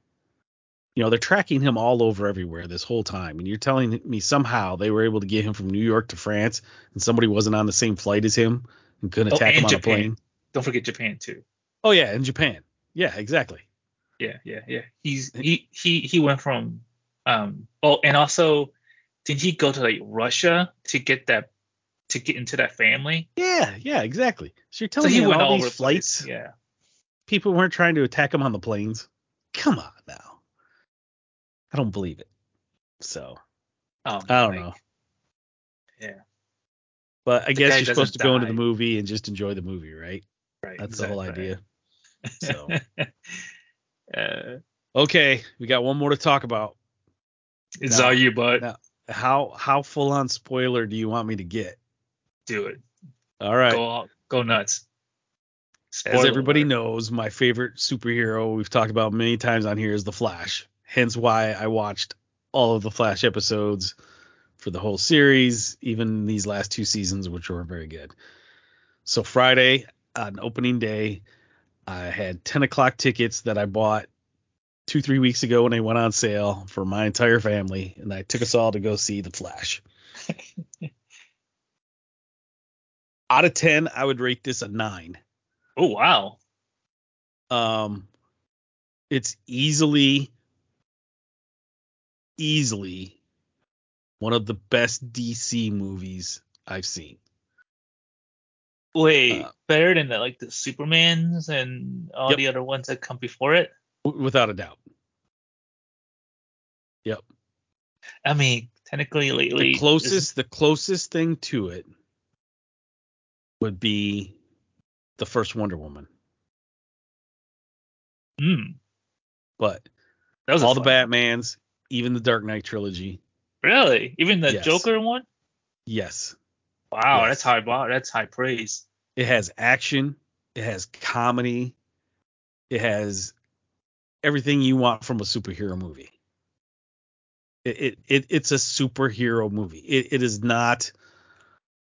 Speaker 1: you know, they're tracking him all over everywhere this whole time, and you're telling me somehow they were able to get him from New York to France, and somebody wasn't on the same flight as him and couldn't
Speaker 2: Oh,
Speaker 1: attack him on
Speaker 2: Japan.
Speaker 1: a plane?
Speaker 2: Don't forget Japan too.
Speaker 1: Oh yeah, in Japan. Yeah, exactly.
Speaker 2: Yeah, yeah, yeah. He's he he he went from um oh and also did he go to like Russia to get that to get into that family?
Speaker 1: Yeah, yeah, exactly. So you're
Speaker 2: So
Speaker 1: telling
Speaker 2: he
Speaker 1: me
Speaker 2: went
Speaker 1: all
Speaker 2: all
Speaker 1: these
Speaker 2: place.
Speaker 1: flights,
Speaker 2: Yeah.
Speaker 1: people weren't trying to attack him on the planes? Come on now. I don't believe it. So,
Speaker 2: Um,
Speaker 1: I don't
Speaker 2: like,
Speaker 1: know.
Speaker 2: Yeah.
Speaker 1: but I
Speaker 2: The
Speaker 1: guess you're supposed to go into the movie and just enjoy the movie, right?
Speaker 2: Right.
Speaker 1: That's the whole idea. So,
Speaker 2: uh,
Speaker 1: okay, we got one more to talk about.
Speaker 2: it's
Speaker 1: No,
Speaker 2: all you, bud.
Speaker 1: no. How how full on spoiler do you want me to get?
Speaker 2: Do it.
Speaker 1: All right.
Speaker 2: Go all- go nuts.
Speaker 1: As everybody
Speaker 2: alert.
Speaker 1: knows, my favorite superhero we've talked about many times on here is the Flash. Hence why I watched all of the Flash episodes for the whole series, even these last two seasons, which were very good. So Friday on opening day, I had 10 o'clock tickets that I bought two, three weeks ago when they went on sale for my entire family, and I took us all to go see the Flash. Out of 10, I would rate this a nine.
Speaker 2: Oh wow.
Speaker 1: Um, it's easily, easily one of the best DC movies I've seen.
Speaker 2: Wait,
Speaker 1: Uh,
Speaker 2: better than the, like the Supermans and all
Speaker 1: Yep.
Speaker 2: the other ones that come before it?
Speaker 1: W- without a doubt. Yep.
Speaker 2: I mean, technically lately
Speaker 1: The closest, the closest thing to it would be the first Wonder Woman,
Speaker 2: Hmm,
Speaker 1: but
Speaker 2: that was
Speaker 1: all the
Speaker 2: fun.
Speaker 1: Batmans, even the Dark Knight trilogy,
Speaker 2: Really? Even the
Speaker 1: Yes.
Speaker 2: Joker one?
Speaker 1: yes,
Speaker 2: Wow,
Speaker 1: Yes.
Speaker 2: that's high. Wow, that's high praise.
Speaker 1: it has action, it has comedy, it has everything you want from a superhero movie. It, it, it it's a superhero movie. It, it is not.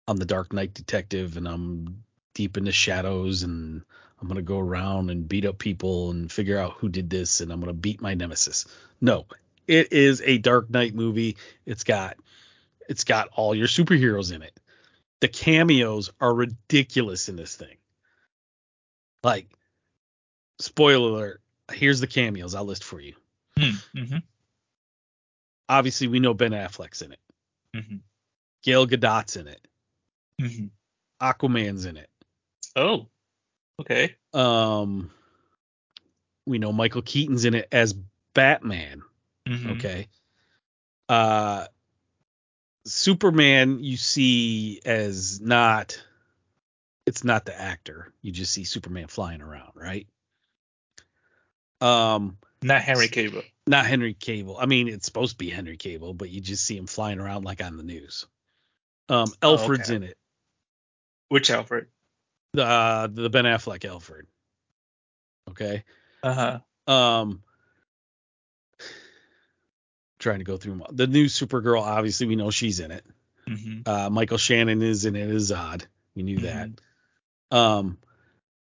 Speaker 1: I'm the Dark Knight detective, and I'm deep in the shadows, and I'm gonna go around and beat up people and figure out who did this, and I'm gonna beat my nemesis. No, it is a Dark Knight movie. It's got it's got all your superheroes in it. The cameos are ridiculous in this thing. Like, spoiler alert. Here's the cameos I'll list for you.
Speaker 2: Hmm, hmm
Speaker 1: Obviously, we know Ben Affleck's in it.
Speaker 2: hmm
Speaker 1: Gail Gadot's in it.
Speaker 2: hmm
Speaker 1: Aquaman's in it.
Speaker 2: Oh, okay.
Speaker 1: Um, we know Michael Keaton's in it as Batman.
Speaker 2: Mhm.
Speaker 1: Okay. Uh, Superman you see as not. It's not the actor. You just see Superman flying around, right? Um,
Speaker 2: Not Henry Cavill.
Speaker 1: not Henry Cavill. I mean, it's supposed to be Henry Cavill, but you just see him flying around like on the news. Um,
Speaker 2: Oh,
Speaker 1: Alfred's
Speaker 2: okay.
Speaker 1: in it.
Speaker 2: Which Alfred?
Speaker 1: The uh, the Ben Affleck Alfred. Okay.
Speaker 2: Uh huh.
Speaker 1: Um, trying to go through the new Supergirl. Obviously, we know she's in it.
Speaker 2: hmm
Speaker 1: Uh, Michael Shannon is in it as Zod. We knew that. Um,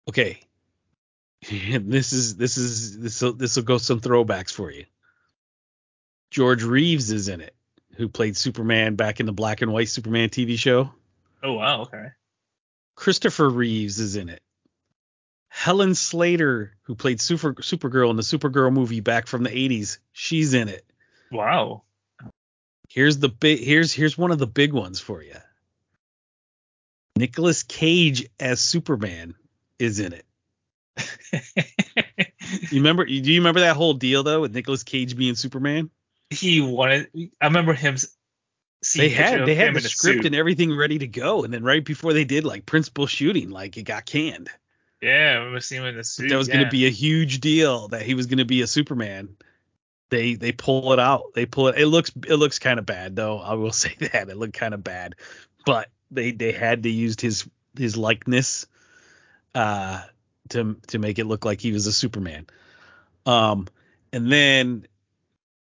Speaker 1: okay. this is this is this this will go some throwbacks for you. George Reeves is in it, who played Superman back in the black and white Superman TV show.
Speaker 2: Oh wow, okay.
Speaker 1: Christopher Reeves is in it. Helen Slater, who played Super Supergirl in the Supergirl movie back from the 80s, she's in it.
Speaker 2: Wow.
Speaker 1: Here's the big here's here's one of the big ones for you. Nicolas Cage as Superman is in it. you remember do you remember that whole deal though with Nicolas Cage being Superman?
Speaker 2: He wanted I remember him
Speaker 1: they had they had the script and everything ready to go and then right before they did like principal shooting like it got canned.
Speaker 2: Yeah, I remember seeing him in the suit.
Speaker 1: That was
Speaker 2: yeah.
Speaker 1: going to be a huge deal that he was going to be a Superman. They they pull it out. They pull it. It looks it looks kind of bad though. I will say that it looked kind of bad, but they they had to use his his likeness uh to to make it look like he was a Superman. Um and then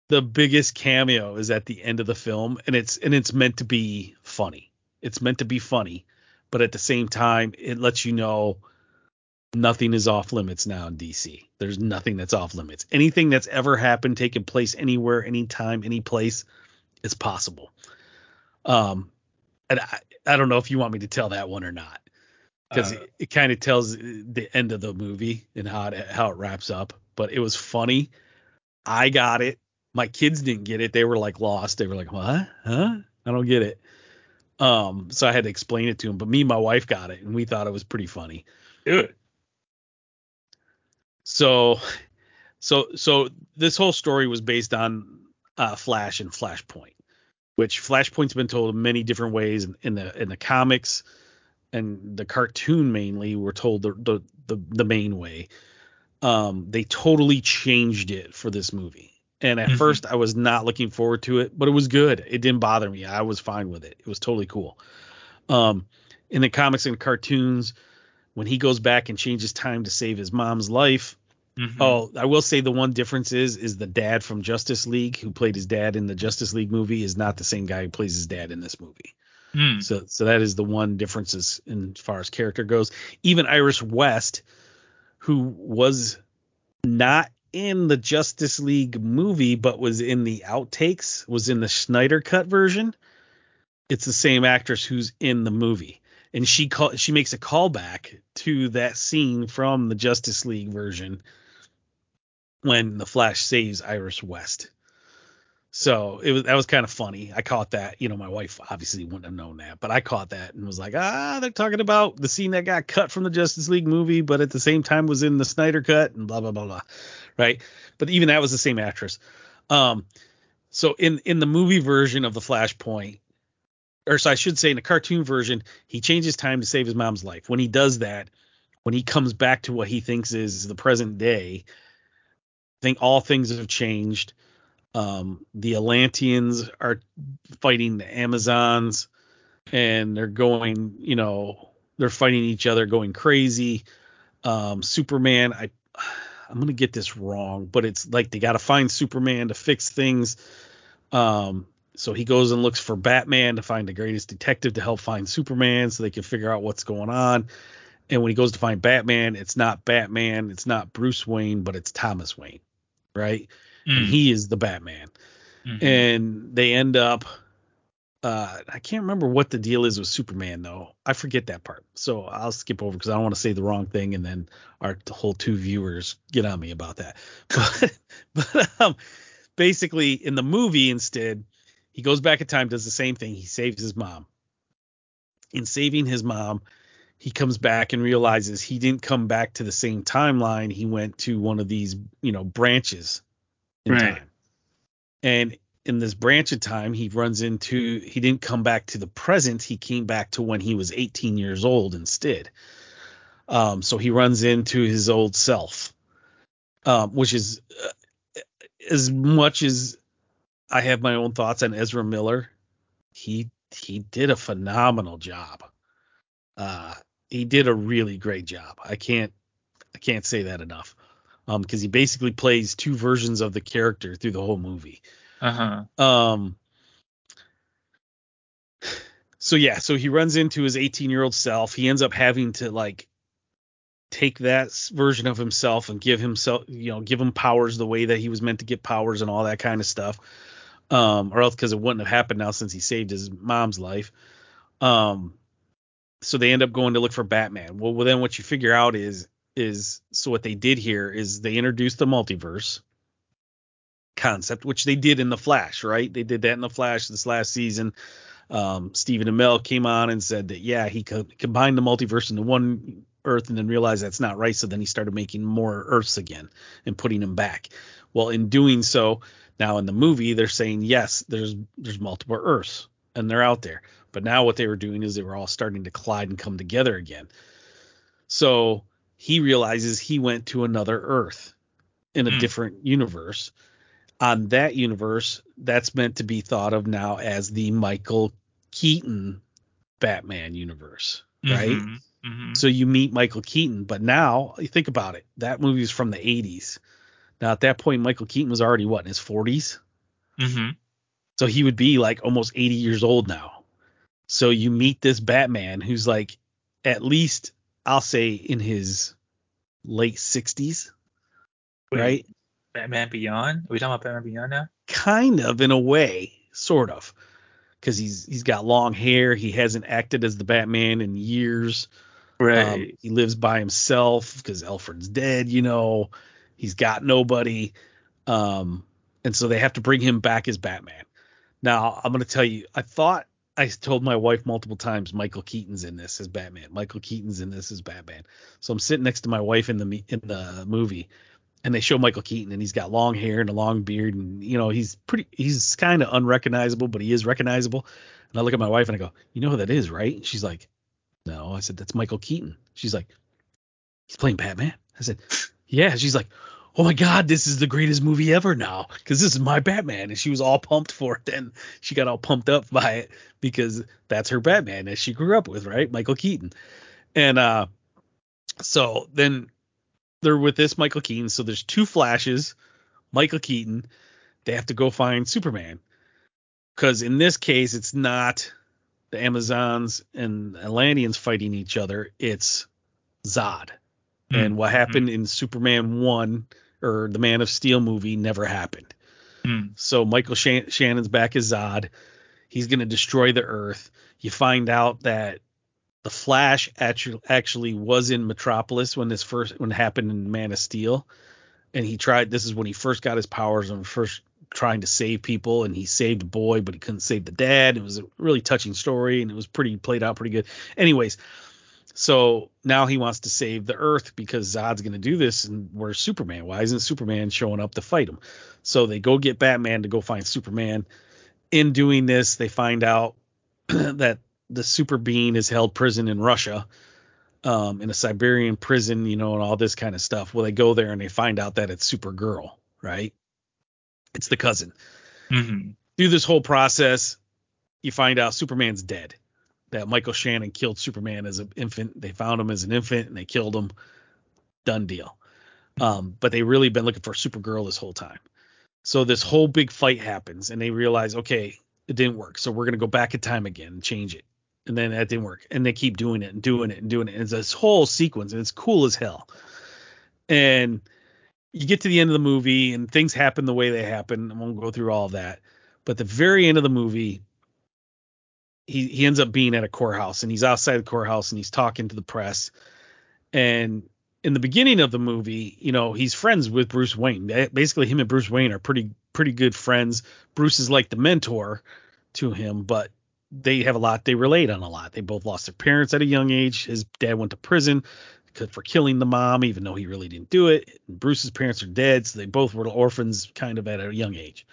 Speaker 1: the biggest cameo is at the end of the film and it's and it's meant to be funny. It's meant to be funny, but at the same time it lets you know nothing is off limits now in DC. There's nothing that's off limits. Anything that's ever happened, taken place anywhere, anytime, any place is possible. Um, and I, I don't know if you want me to tell that one or not, because uh, it, it kind of tells the end of the movie and how it how it wraps up. But it was funny. I got it. My kids didn't get it. They were like lost. They were like, "What? Huh? I don't get it." Um, so I had to explain it to them. But me and my wife got it, and we thought it was pretty funny.
Speaker 2: Do it.
Speaker 1: So, so, so this whole story was based on uh, Flash and Flashpoint, which Flashpoint's been told many different ways in, in the in the comics and the cartoon mainly were told the the the, the main way. Um, they totally changed it for this movie. And at mm-hmm. first, I was not looking forward to it, but it was good. It didn't bother me. I was fine with it. It was totally cool. Um, in the comics and cartoons, when he goes back and changes time to save his mom's life, Mm-hmm. Oh, I will say the one difference is is the dad from Justice League who played his dad in the Justice League movie is not the same guy who plays his dad in this movie. Mm. So so that is the one difference as, in as far as character goes. Even Iris West, who was not in the Justice League movie but was in the outtakes, was in the Snyder cut version. It's the same actress who's in the movie and she call she makes a callback to that scene from the Justice League version when the Flash saves Iris West. So it was that was kind of funny. I caught that. You know, my wife obviously wouldn't have known that, but I caught that and was like, ah, they're talking about the scene that got cut from the Justice League movie, but at the same time was in the Snyder cut and blah blah blah blah. Right. But even that was the same actress. Um, so in in the movie version of the Flashpoint, or so I should say in the cartoon version, he changes time to save his mom's life. When he does that, when he comes back to what he thinks is the present day, I think all things have changed. Um, the Atlanteans are fighting the Amazons, and they're going, you know, they're fighting each other, going crazy. Um, Superman, I, I'm gonna get this wrong, but it's like they got to find Superman to fix things. Um, so he goes and looks for Batman to find the greatest detective to help find Superman, so they can figure out what's going on. And when he goes to find Batman, it's not Batman, it's not Bruce Wayne, but it's Thomas Wayne right? Mm. And he is the Batman. Mm-hmm. And they end up uh, I can't remember what the deal is with Superman though. I forget that part. So I'll skip over because I don't want to say the wrong thing and then our whole two viewers get on me about that. But, but um, basically in the movie instead, he goes back in time, does the same thing. He saves his mom. In saving his mom, he comes back and realizes he didn't come back to the same timeline. He went to one of these, you know, branches in right. time. And in this branch of time, he runs into he didn't come back to the present. He came back to when he was 18 years old instead. Um, so he runs into his old self, um, which is uh, as much as I have my own thoughts on Ezra Miller. He he did a phenomenal job. Uh, he did a really great job. I can't I can't say that enough. Um, because he basically plays two versions of the character through the whole movie.
Speaker 2: Uh
Speaker 1: huh. Um. So yeah, so he runs into his 18 year old self. He ends up having to like take that version of himself and give himself, you know, give him powers the way that he was meant to get powers and all that kind of stuff. Um, or else because it wouldn't have happened now since he saved his mom's life. Um, so they end up going to look for Batman. Well, well, then what you figure out is is so what they did here is they introduced the multiverse concept, which they did in the Flash, right? They did that in the Flash this last season. Um, Stephen Amell came on and said that yeah, he co- combined the multiverse into one Earth and then realized that's not right. So then he started making more Earths again and putting them back. Well, in doing so, now in the movie they're saying yes, there's there's multiple Earths and they're out there. But now what they were doing is they were all starting to collide and come together again. So he realizes he went to another Earth in a
Speaker 2: Mm.
Speaker 1: different universe. On that universe, that's meant to be thought of now as the Michael Keaton Batman universe, right?
Speaker 2: Mhm, mhm.
Speaker 1: So you meet Michael Keaton, but now you think about it. That movie is from the 80s. Now at that point, Michael Keaton was already what in his 40s,
Speaker 2: Mhm.
Speaker 1: so he would be like almost 80 years old now. So you meet this Batman who's like at least I'll say in his late 60s,
Speaker 2: Wait,
Speaker 1: right?
Speaker 2: Batman Beyond? Are we talking about Batman Beyond now?
Speaker 1: kind of in a way, sort of, because he's he's got long hair. He hasn't acted as the Batman in years. Um, he lives by himself because Alfred's dead. You know, he's got nobody, um, and so they have to bring him back as Batman. Now I'm gonna tell you, I thought I told my wife multiple times Michael Keaton's in this as Batman. Michael Keaton's in this as Batman. So I'm sitting next to my wife in the in the movie, and they show Michael Keaton, and he's got long hair and a long beard, and you know he's pretty, he's kind of unrecognizable, but he is recognizable. And I look at my wife and I go, you know who that is, right? And she's like, no. I said that's Michael Keaton. She's like, he's playing Batman. I said, yeah. She's like, oh my god, this is the greatest movie ever now because this is my Batman, and she was all pumped for it. Then she got all pumped up by it because that's her Batman that she grew up with, right? Michael Keaton. And uh, so then they're with this Michael Keaton. So there's two Flashes, Michael Keaton. They have to go find Superman because in this case it's not the Amazons and Atlanteans fighting each other. It's Zod. And what happened in Superman 1 or the Man of Steel movie never happened.
Speaker 2: Mm.
Speaker 1: So Michael Shan- Shannon's back as Zod. He's going to destroy the Earth. You find out that the Flash actually actually was in Metropolis when this first when it happened in Man of Steel, and he tried. This is when he first got his powers and first trying to save people, and he saved a boy, but he couldn't save the dad. It was a really touching story, and it was pretty played out pretty good. Anyways, so now he wants to save the Earth because Zod's going to do this, and where's Superman? Why isn't Superman showing up to fight him? So they go get Batman to go find Superman. In doing this, they find out that the super being is held prison in Russia, um, in a Siberian prison, you know, and all this kind of stuff. Well, they go there and they find out that it's Supergirl, right? It's the cousin.
Speaker 2: Mhm.
Speaker 1: Through this whole process, you find out Superman's dead. That Michael Shannon killed Superman as an infant. They found him as an infant and they killed him. Done deal. Um, but they really been looking for Supergirl this whole time. So this whole big fight happens, and they realize, okay, it didn't work. So we're gonna go back in time again and change it. And then that didn't work. And they keep doing it and doing it and doing it. And it's this whole sequence, and it's cool as hell. And you get to the end of the movie, and things happen the way they happen. I won't go through all of that. But the very end of the movie, he he ends up being at a courthouse, and he's outside the courthouse, and he's talking to the press. And in the beginning of the movie, you know, he's friends with Bruce Wayne. Basically, him and Bruce Wayne are pretty pretty good friends. Bruce is like the mentor to him, but they have a lot they relate on a lot. They both lost their parents at a young age. His dad went to prison for killing the mom, even though he really didn't do it. And Bruce's parents are dead, so they both were orphans kind of at a young age.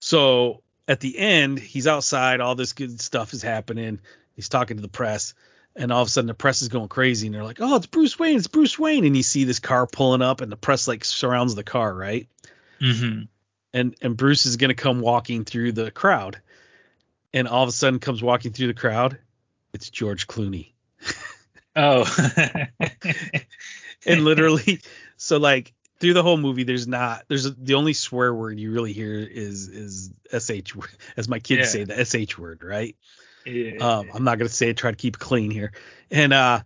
Speaker 1: So at the end, he's outside, all this good stuff is happening. He's talking to the press, and all of a sudden the press is going crazy, and they're like, "Oh, it's Bruce Wayne! It's Bruce Wayne!" And you see this car pulling up, and the press like surrounds the car, right?
Speaker 2: Mhm.
Speaker 1: and and Bruce is gonna come walking through the crowd, and all of a sudden comes walking through the crowd. It's George Clooney,
Speaker 2: Oh.
Speaker 1: and literally, so like through the whole movie, there's not there's a, the only swear word you really hear is is sh word, as my kids
Speaker 2: Yeah.
Speaker 1: say the sh word, right?
Speaker 2: Yeah.
Speaker 1: Um, I'm not gonna say it. Try to keep it clean here, and uh,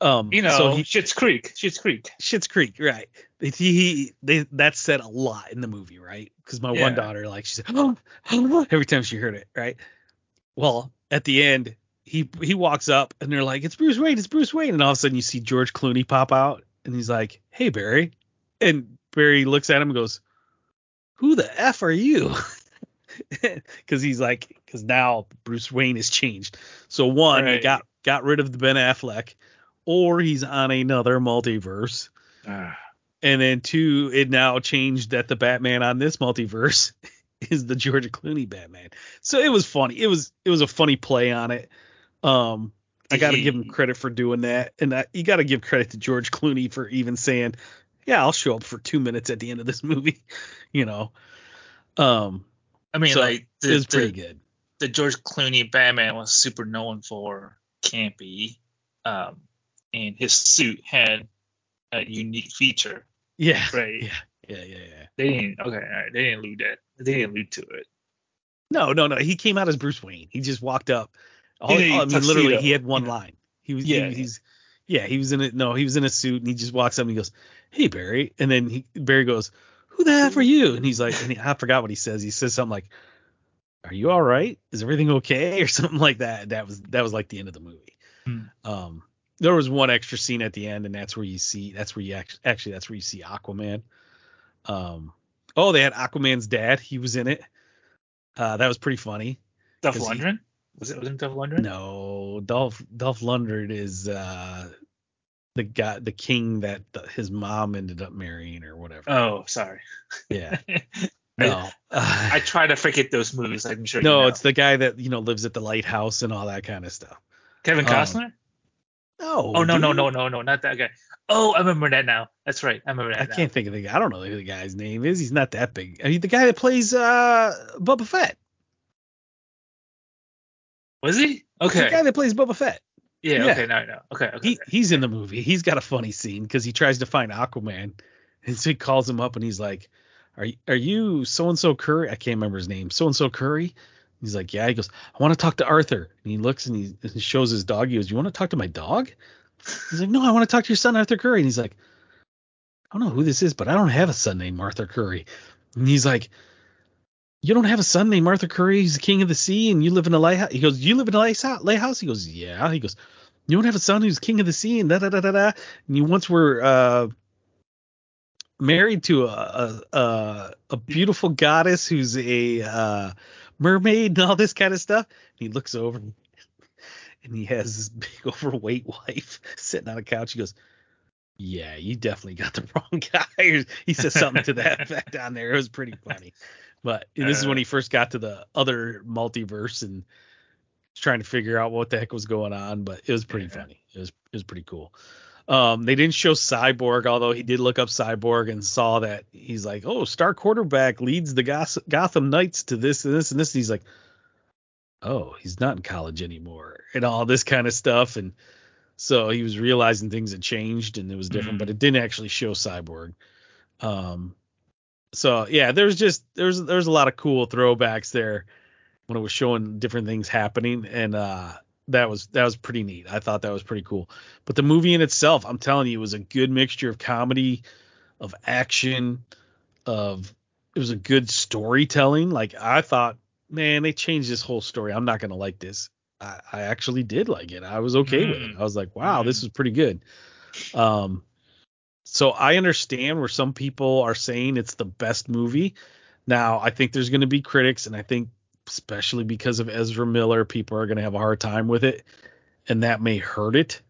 Speaker 1: Um,
Speaker 2: You know,
Speaker 1: so he,
Speaker 2: Schitt's Creek. Shit's Creek.
Speaker 1: Shit's Creek, right? He, he they that said a lot in the movie, right? Because my
Speaker 2: Yeah.
Speaker 1: one daughter, like, she said, oh, oh, every time she heard it, right? Well, at the end, he he walks up and they're like, it's Bruce Wayne, it's Bruce Wayne, and all of a sudden you see George Clooney pop out, and he's like, hey Barry, and Barry looks at him and goes, who the f are you? Because he's like, because now Bruce Wayne has changed. So one, he
Speaker 2: Right.
Speaker 1: got got rid of the Ben Affleck, or he's on another multiverse.
Speaker 2: Ah,
Speaker 1: And then two, it now changed that the Batman on this multiverse is the George Clooney Batman. So it was funny. It was it was a funny play on it. Um, I got to give him credit for doing that, and I, you got to give credit to George Clooney for even saying, "Yeah, I'll show up for two minutes at the end of this movie." You know, um,
Speaker 2: I mean,
Speaker 1: So,
Speaker 2: like
Speaker 1: it
Speaker 2: the,
Speaker 1: was pretty
Speaker 2: the,
Speaker 1: good.
Speaker 2: the George Clooney Batman was super known for campy, um, and his suit had a unique feature.
Speaker 1: Yeah,
Speaker 2: Right.
Speaker 1: Yeah, yeah, yeah, yeah.
Speaker 2: They didn't. Okay, all right. They didn't allude that. They didn't allude to it.
Speaker 1: No, no, no. He came out as Bruce Wayne. He just walked up. All,
Speaker 2: He
Speaker 1: I mean, literally, he had one line. He was,
Speaker 2: Yeah,
Speaker 1: he, he's, yeah, he was in it. No, he was in a suit, and he just walks up and he goes, "Hey, Barry," and then he, Barry goes, "Who the F are you?" And he's like, and he, I forgot what he says. He says something like, "Are you all right? Is everything okay?" or something like that. That was that was like the end of the movie.
Speaker 2: Hmm.
Speaker 1: Um, there was one extra scene at the end, and that's where you see, that's where you actually, actually, that's where you see Aquaman. Um, oh, they had Aquaman's dad. He was in it. Uh, that was pretty funny. He-
Speaker 2: Lundgren? Was it? Wasn't Dolph Lundgren?
Speaker 1: No, Dolph Dolph Lundgren is uh the guy, the king that the, his mom ended up marrying or whatever.
Speaker 2: Oh, sorry.
Speaker 1: yeah, no,
Speaker 2: I try to forget those movies. I'm sure.
Speaker 1: no,
Speaker 2: you know.
Speaker 1: it's the guy that you know lives at the lighthouse and all that kind of stuff.
Speaker 2: Kevin
Speaker 1: um,
Speaker 2: Costner.
Speaker 1: No,
Speaker 2: oh no no
Speaker 1: dude.
Speaker 2: no no no not that guy. Oh, I remember that now. That's right. I remember that.
Speaker 1: I
Speaker 2: now.
Speaker 1: can't think of the guy. I don't know who the guy's name is. He's not that big. I mean, the guy that plays uh Boba Fett.
Speaker 2: Was he? Okay.
Speaker 1: The guy that plays Boba Fett.
Speaker 2: Yeah.
Speaker 1: yeah.
Speaker 2: Okay. No. No. Okay. Okay.
Speaker 1: He he's in the movie. He's got a funny scene because he tries to find Aquaman, and so he calls him up and he's like, "Are you are you so and so Curry? I can't remember his name. So and so Curry." He's like, "Yeah." He goes, "I want to talk to Arthur." And he looks and he, and he shows his dog. He goes, "You want to talk to my dog?" He's like, "No, I want to talk to your son Arthur Curry." And he's like, "I don't know who this is, but I don't have a son named Arthur Curry." And he's like. You don't have a son named Arthur Curry. He's the king of the sea, and you live in a lighthouse. He goes, "You live in a lighthouse?" He goes, "Yeah." He goes, you don't have a son who's king of the sea and da da da da da. And you once were uh, married to a, a a a beautiful goddess who's a uh, mermaid and all this kind of stuff. And he looks over and he has this big overweight wife sitting on a couch. He goes, "Yeah, you definitely got the wrong guy." he says something to that effect on there. It was pretty funny. But this is when he first got to the other multiverse and trying to figure out what the heck was going on. But it was pretty
Speaker 2: Yeah.
Speaker 1: funny. It was it was pretty cool. Um, they didn't show Cyborg, although he did look up Cyborg and saw that he's like, oh, star quarterback leads the Goth- Gotham Knights to this and this and this. And he's like, oh, he's not in college anymore, and all this kind of stuff. And so he was realizing things had changed and it was different,
Speaker 2: Mhm.
Speaker 1: but it didn't actually show Cyborg. Um, so yeah, there's just there's there's a lot of cool throwbacks there when it was showing different things happening, and uh, that was that was pretty neat. I thought that was pretty cool. But the movie in itself, I'm telling you, was a good mixture of comedy, of action, of it was a good storytelling. Like I thought, man, they changed this whole story. I'm not gonna like this. I, I actually did like it. I was okay with it.
Speaker 2: Mm.
Speaker 1: I was like, wow, this is pretty good. Um, so I understand where some people are saying it's the best movie. Now, I think there's going to be critics, and I think especially because of Ezra Miller, people are going to have a hard time with it, and that may hurt it.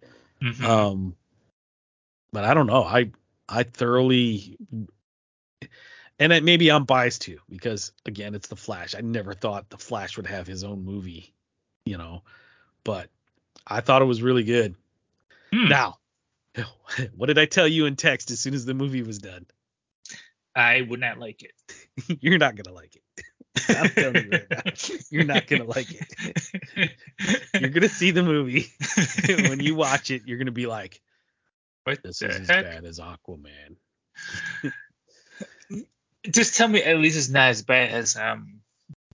Speaker 2: Mhm.
Speaker 1: Um, but I don't know. I I thoroughly, and it, maybe I'm biased too because again, it's the Flash. I never thought the Flash would have his own movie, you know, but I thought it was really good.
Speaker 2: Hmm.
Speaker 1: Now, what did I tell you in text as soon as the movie was done?
Speaker 2: I would not like it.
Speaker 1: You're not gonna like it. I'm telling you right now, you're not gonna like it. You're gonna see the movie. when you watch it, you're gonna be like,
Speaker 2: what
Speaker 1: "This is as bad as Aquaman."
Speaker 2: Just tell me at least it's not as bad as um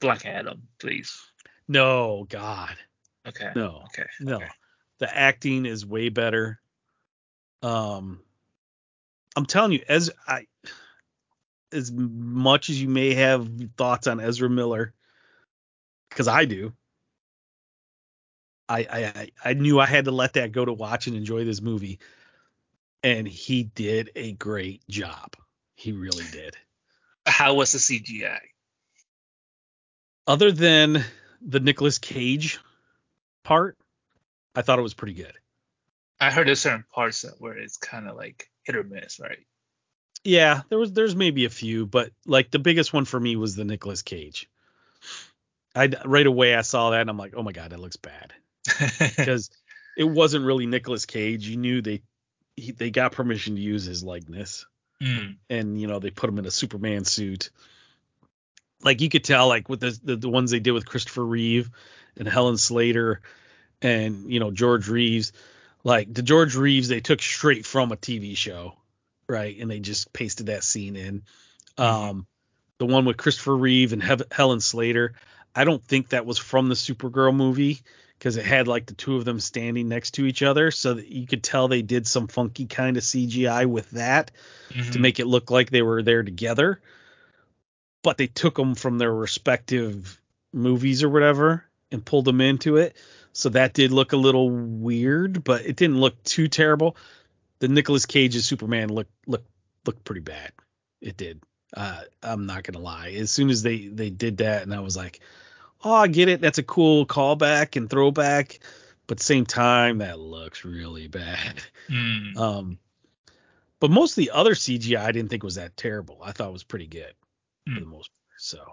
Speaker 2: Black Adam, please.
Speaker 1: No, God,
Speaker 2: Okay.
Speaker 1: no,
Speaker 2: Okay.
Speaker 1: no.
Speaker 2: okay.
Speaker 1: The acting is way better. Um, I'm telling you, as I, as much as you may have thoughts on Ezra Miller, because I do, I, I I knew I had to let that go to watch and enjoy this movie, and he did a great job. He really did.
Speaker 2: How was the CGI?
Speaker 1: Other than the Nicolas Cage part, I thought it was pretty good.
Speaker 2: I heard there's certain parts where it's kind of like hit or miss, right?
Speaker 1: Yeah, there was there's maybe a few, but like the biggest one for me was the Nicolas Cage. I right away I saw that and I'm like, oh my god, that looks bad because it wasn't really Nicolas Cage. You knew they he, they got permission to use his likeness,
Speaker 2: mm.
Speaker 1: and you know they put him in a Superman suit. Like you could tell, like with the, the the ones they did with Christopher Reeve and Helen Slater, and you know George Reeves, like the George Reeves they took straight from a TV show, right? And they just pasted that scene in.
Speaker 2: Mm-hmm.
Speaker 1: Um, the one with Christopher Reeve and Hev- Helen Slater, I don't think that was from the Supergirl movie because it had like the two of them standing next to each other, so that you could tell they did some funky kind of CGI with that to
Speaker 2: Mhm.
Speaker 1: make it look like they were there together. But they took them from their respective movies or whatever and pulled them into it. So that did look a little weird, but it didn't look too terrible. The Nicolas Cage's Superman looked looked looked pretty bad. It did. Uh, I'm not gonna lie. As soon as they they did that, and I was like, oh, I get it. That's a cool callback and throwback. But same time, that looks really bad.
Speaker 2: Mm.
Speaker 1: Um, but most of the other CGI I didn't think was that terrible. I thought it was pretty good for
Speaker 2: Mm.
Speaker 1: the most part. So,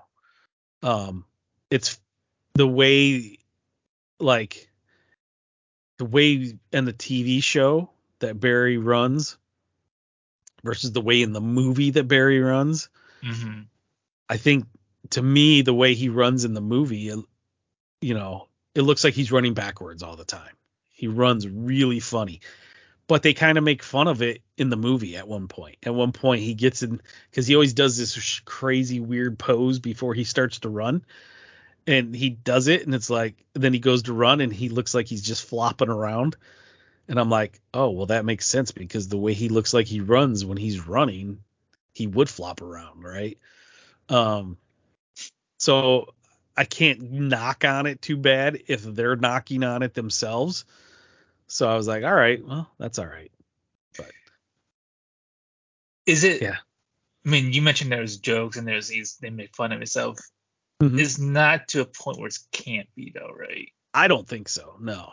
Speaker 1: um, it's the way, like, the way in the TV show that Barry runs versus the way in the movie that Barry runs.
Speaker 2: Mhm.
Speaker 1: I think to me, the way he runs in the movie, it- you know, it looks like he's running backwards all the time. He runs really funny, but they kind of make fun of it in the movie at one point. At one point, he gets in because he always does this crazy weird pose before he starts to run, and he does it, and it's like then he goes to run, and he looks like he's just flopping around. And I'm like, oh, well, that makes sense because the way he looks like he runs when he's running, he would flop around, right? Um, so I can't knock on it too bad if they're knocking on it themselves. So I was like, all right, well, that's all right.
Speaker 2: But is it?
Speaker 1: Yeah.
Speaker 2: I mean, you mentioned there's jokes and there's these they make fun of itself.
Speaker 1: Mhm.
Speaker 2: It's not to a point where it can't be though, right?
Speaker 1: I don't think so. No,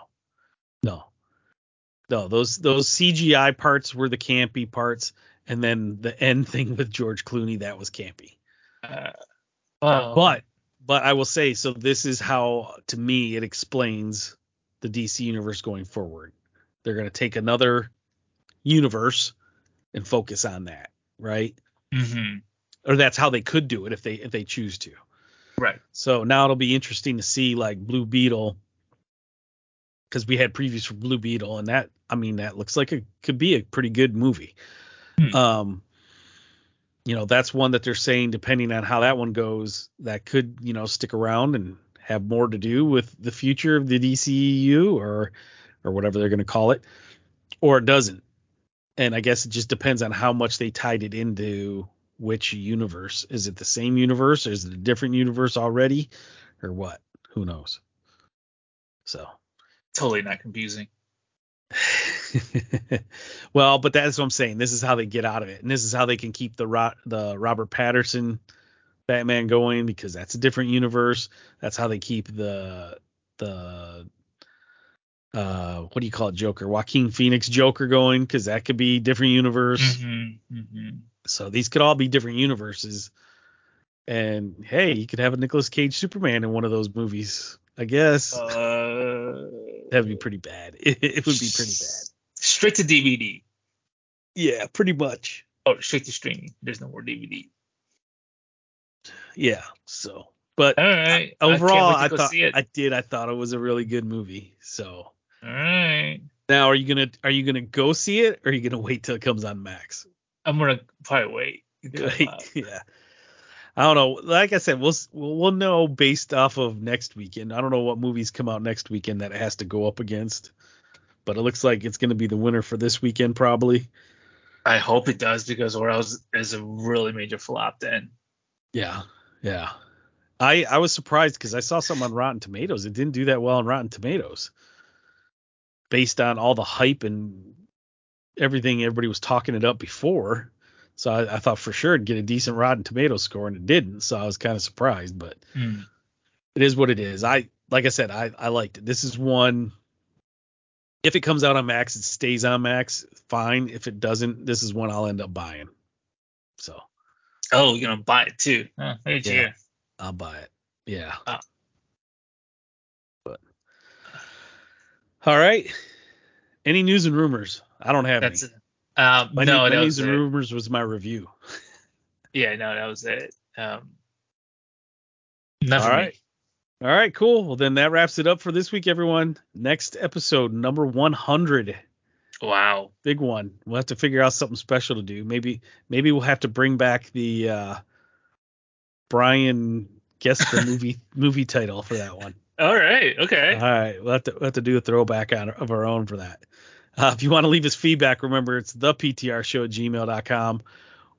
Speaker 1: no, no. Those those CGI parts were the campy parts, and then the end thing with George Clooney that was campy.
Speaker 2: Uh, well,
Speaker 1: But but I will say, so this is how to me it explains the DC universe going forward. They're going to take another universe and focus on that, right?
Speaker 2: mhm.
Speaker 1: Or that's how they could do it if they if they choose to.
Speaker 2: Right.
Speaker 1: So now it'll be interesting to see like Blue Beetle because we had previews for Blue Beetle and that I mean that looks like it could be a pretty good movie.
Speaker 2: Hmm.
Speaker 1: Um you know, that's one that they're saying depending on how that one goes that could, you know, stick around and have more to do with the future of the DCEU or or whatever they're going to call it or it doesn't. And I guess it just depends on how much they tied it into which universe. Is it the same universe? Or is it a different universe already? Or what? Who knows? So
Speaker 2: Totally not confusing.
Speaker 1: well, but that's what I'm saying. This is how they get out of it, and this is how they can keep the Ro- the Robert Patterson Batman going because that's a different universe. That's how they keep the the uh what do you call it Joker Joaquin Phoenix Joker going because that could be different universe.
Speaker 2: Mhm. Mhm.
Speaker 1: So these could all be different universes. And hey, you could have a Nicolas Cage Superman in one of those movies. I guess
Speaker 2: Uh,
Speaker 1: that'd be pretty bad. It, it would be pretty bad.
Speaker 2: Straight to DVD.
Speaker 1: Yeah, pretty much.
Speaker 2: Oh, straight to streaming. There's no more DVD.
Speaker 1: Yeah. So, but
Speaker 2: All right.
Speaker 1: overall,
Speaker 2: I,
Speaker 1: I,
Speaker 2: can't wait to go
Speaker 1: thought. I did. I thought it was a really good movie. So
Speaker 2: All right.
Speaker 1: now, are you gonna are you gonna go see it, or are you gonna wait till it comes on Max?
Speaker 2: I'm gonna probably wait.
Speaker 1: Like, yeah. I don't know. Like I said, we'll we'll know based off of next weekend. I don't know what movies come out next weekend that it has to go up against. but it looks like it's going to be the winner for this weekend probably.
Speaker 2: I hope it does because or else is a really major flop then.
Speaker 1: Yeah, yeah. I I was surprised because I saw something on Rotten Tomatoes. It didn't do that well on Rotten Tomatoes, based on all the hype and everything everybody was talking it up before. So I, I thought for sure it'd get a decent Rotten Tomatoes score, and it didn't. So I was kind of surprised, but
Speaker 2: Mm.
Speaker 1: it is what it is. I like I said, I I liked it. This is one. If it comes out on Max, it stays on Max. Fine. If it doesn't, this is one I'll end up buying. So
Speaker 2: Oh, you're gonna buy it too. Hey,
Speaker 1: Yeah.
Speaker 2: yeah.
Speaker 1: I'll buy it. Yeah.
Speaker 2: Ah.
Speaker 1: But all right. Any news and rumors? I don't have
Speaker 2: That's
Speaker 1: any.
Speaker 2: Um,
Speaker 1: My,
Speaker 2: no,
Speaker 1: my news
Speaker 2: was
Speaker 1: and rumors was my review.
Speaker 2: Yeah, no, that was it. Um.
Speaker 1: All right. All right, cool. Well, then that wraps it up for this week, everyone. Next episode, number 100.
Speaker 2: Wow.
Speaker 1: Big one. We'll have to figure out something special to do. Maybe maybe we'll have to bring back the uh Brian guess the movie movie title for that one.
Speaker 2: All right. Okay.
Speaker 1: All right, we'll have to we'll have to do a throwback on of our own for that. Uh, if you want to leave us feedback, remember it's the PTR show at gmail.com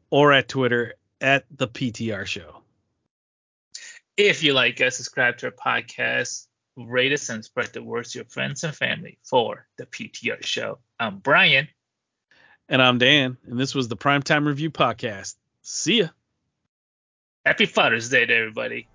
Speaker 1: or at Twitter at the PTR show.
Speaker 2: If you like us, subscribe to our podcast, rate us, and spread the word to your friends and family for the PTR show. I'm Brian.
Speaker 1: And I'm Dan, and this was the Primetime Review Podcast. See ya.
Speaker 2: Happy Father's Day to everybody.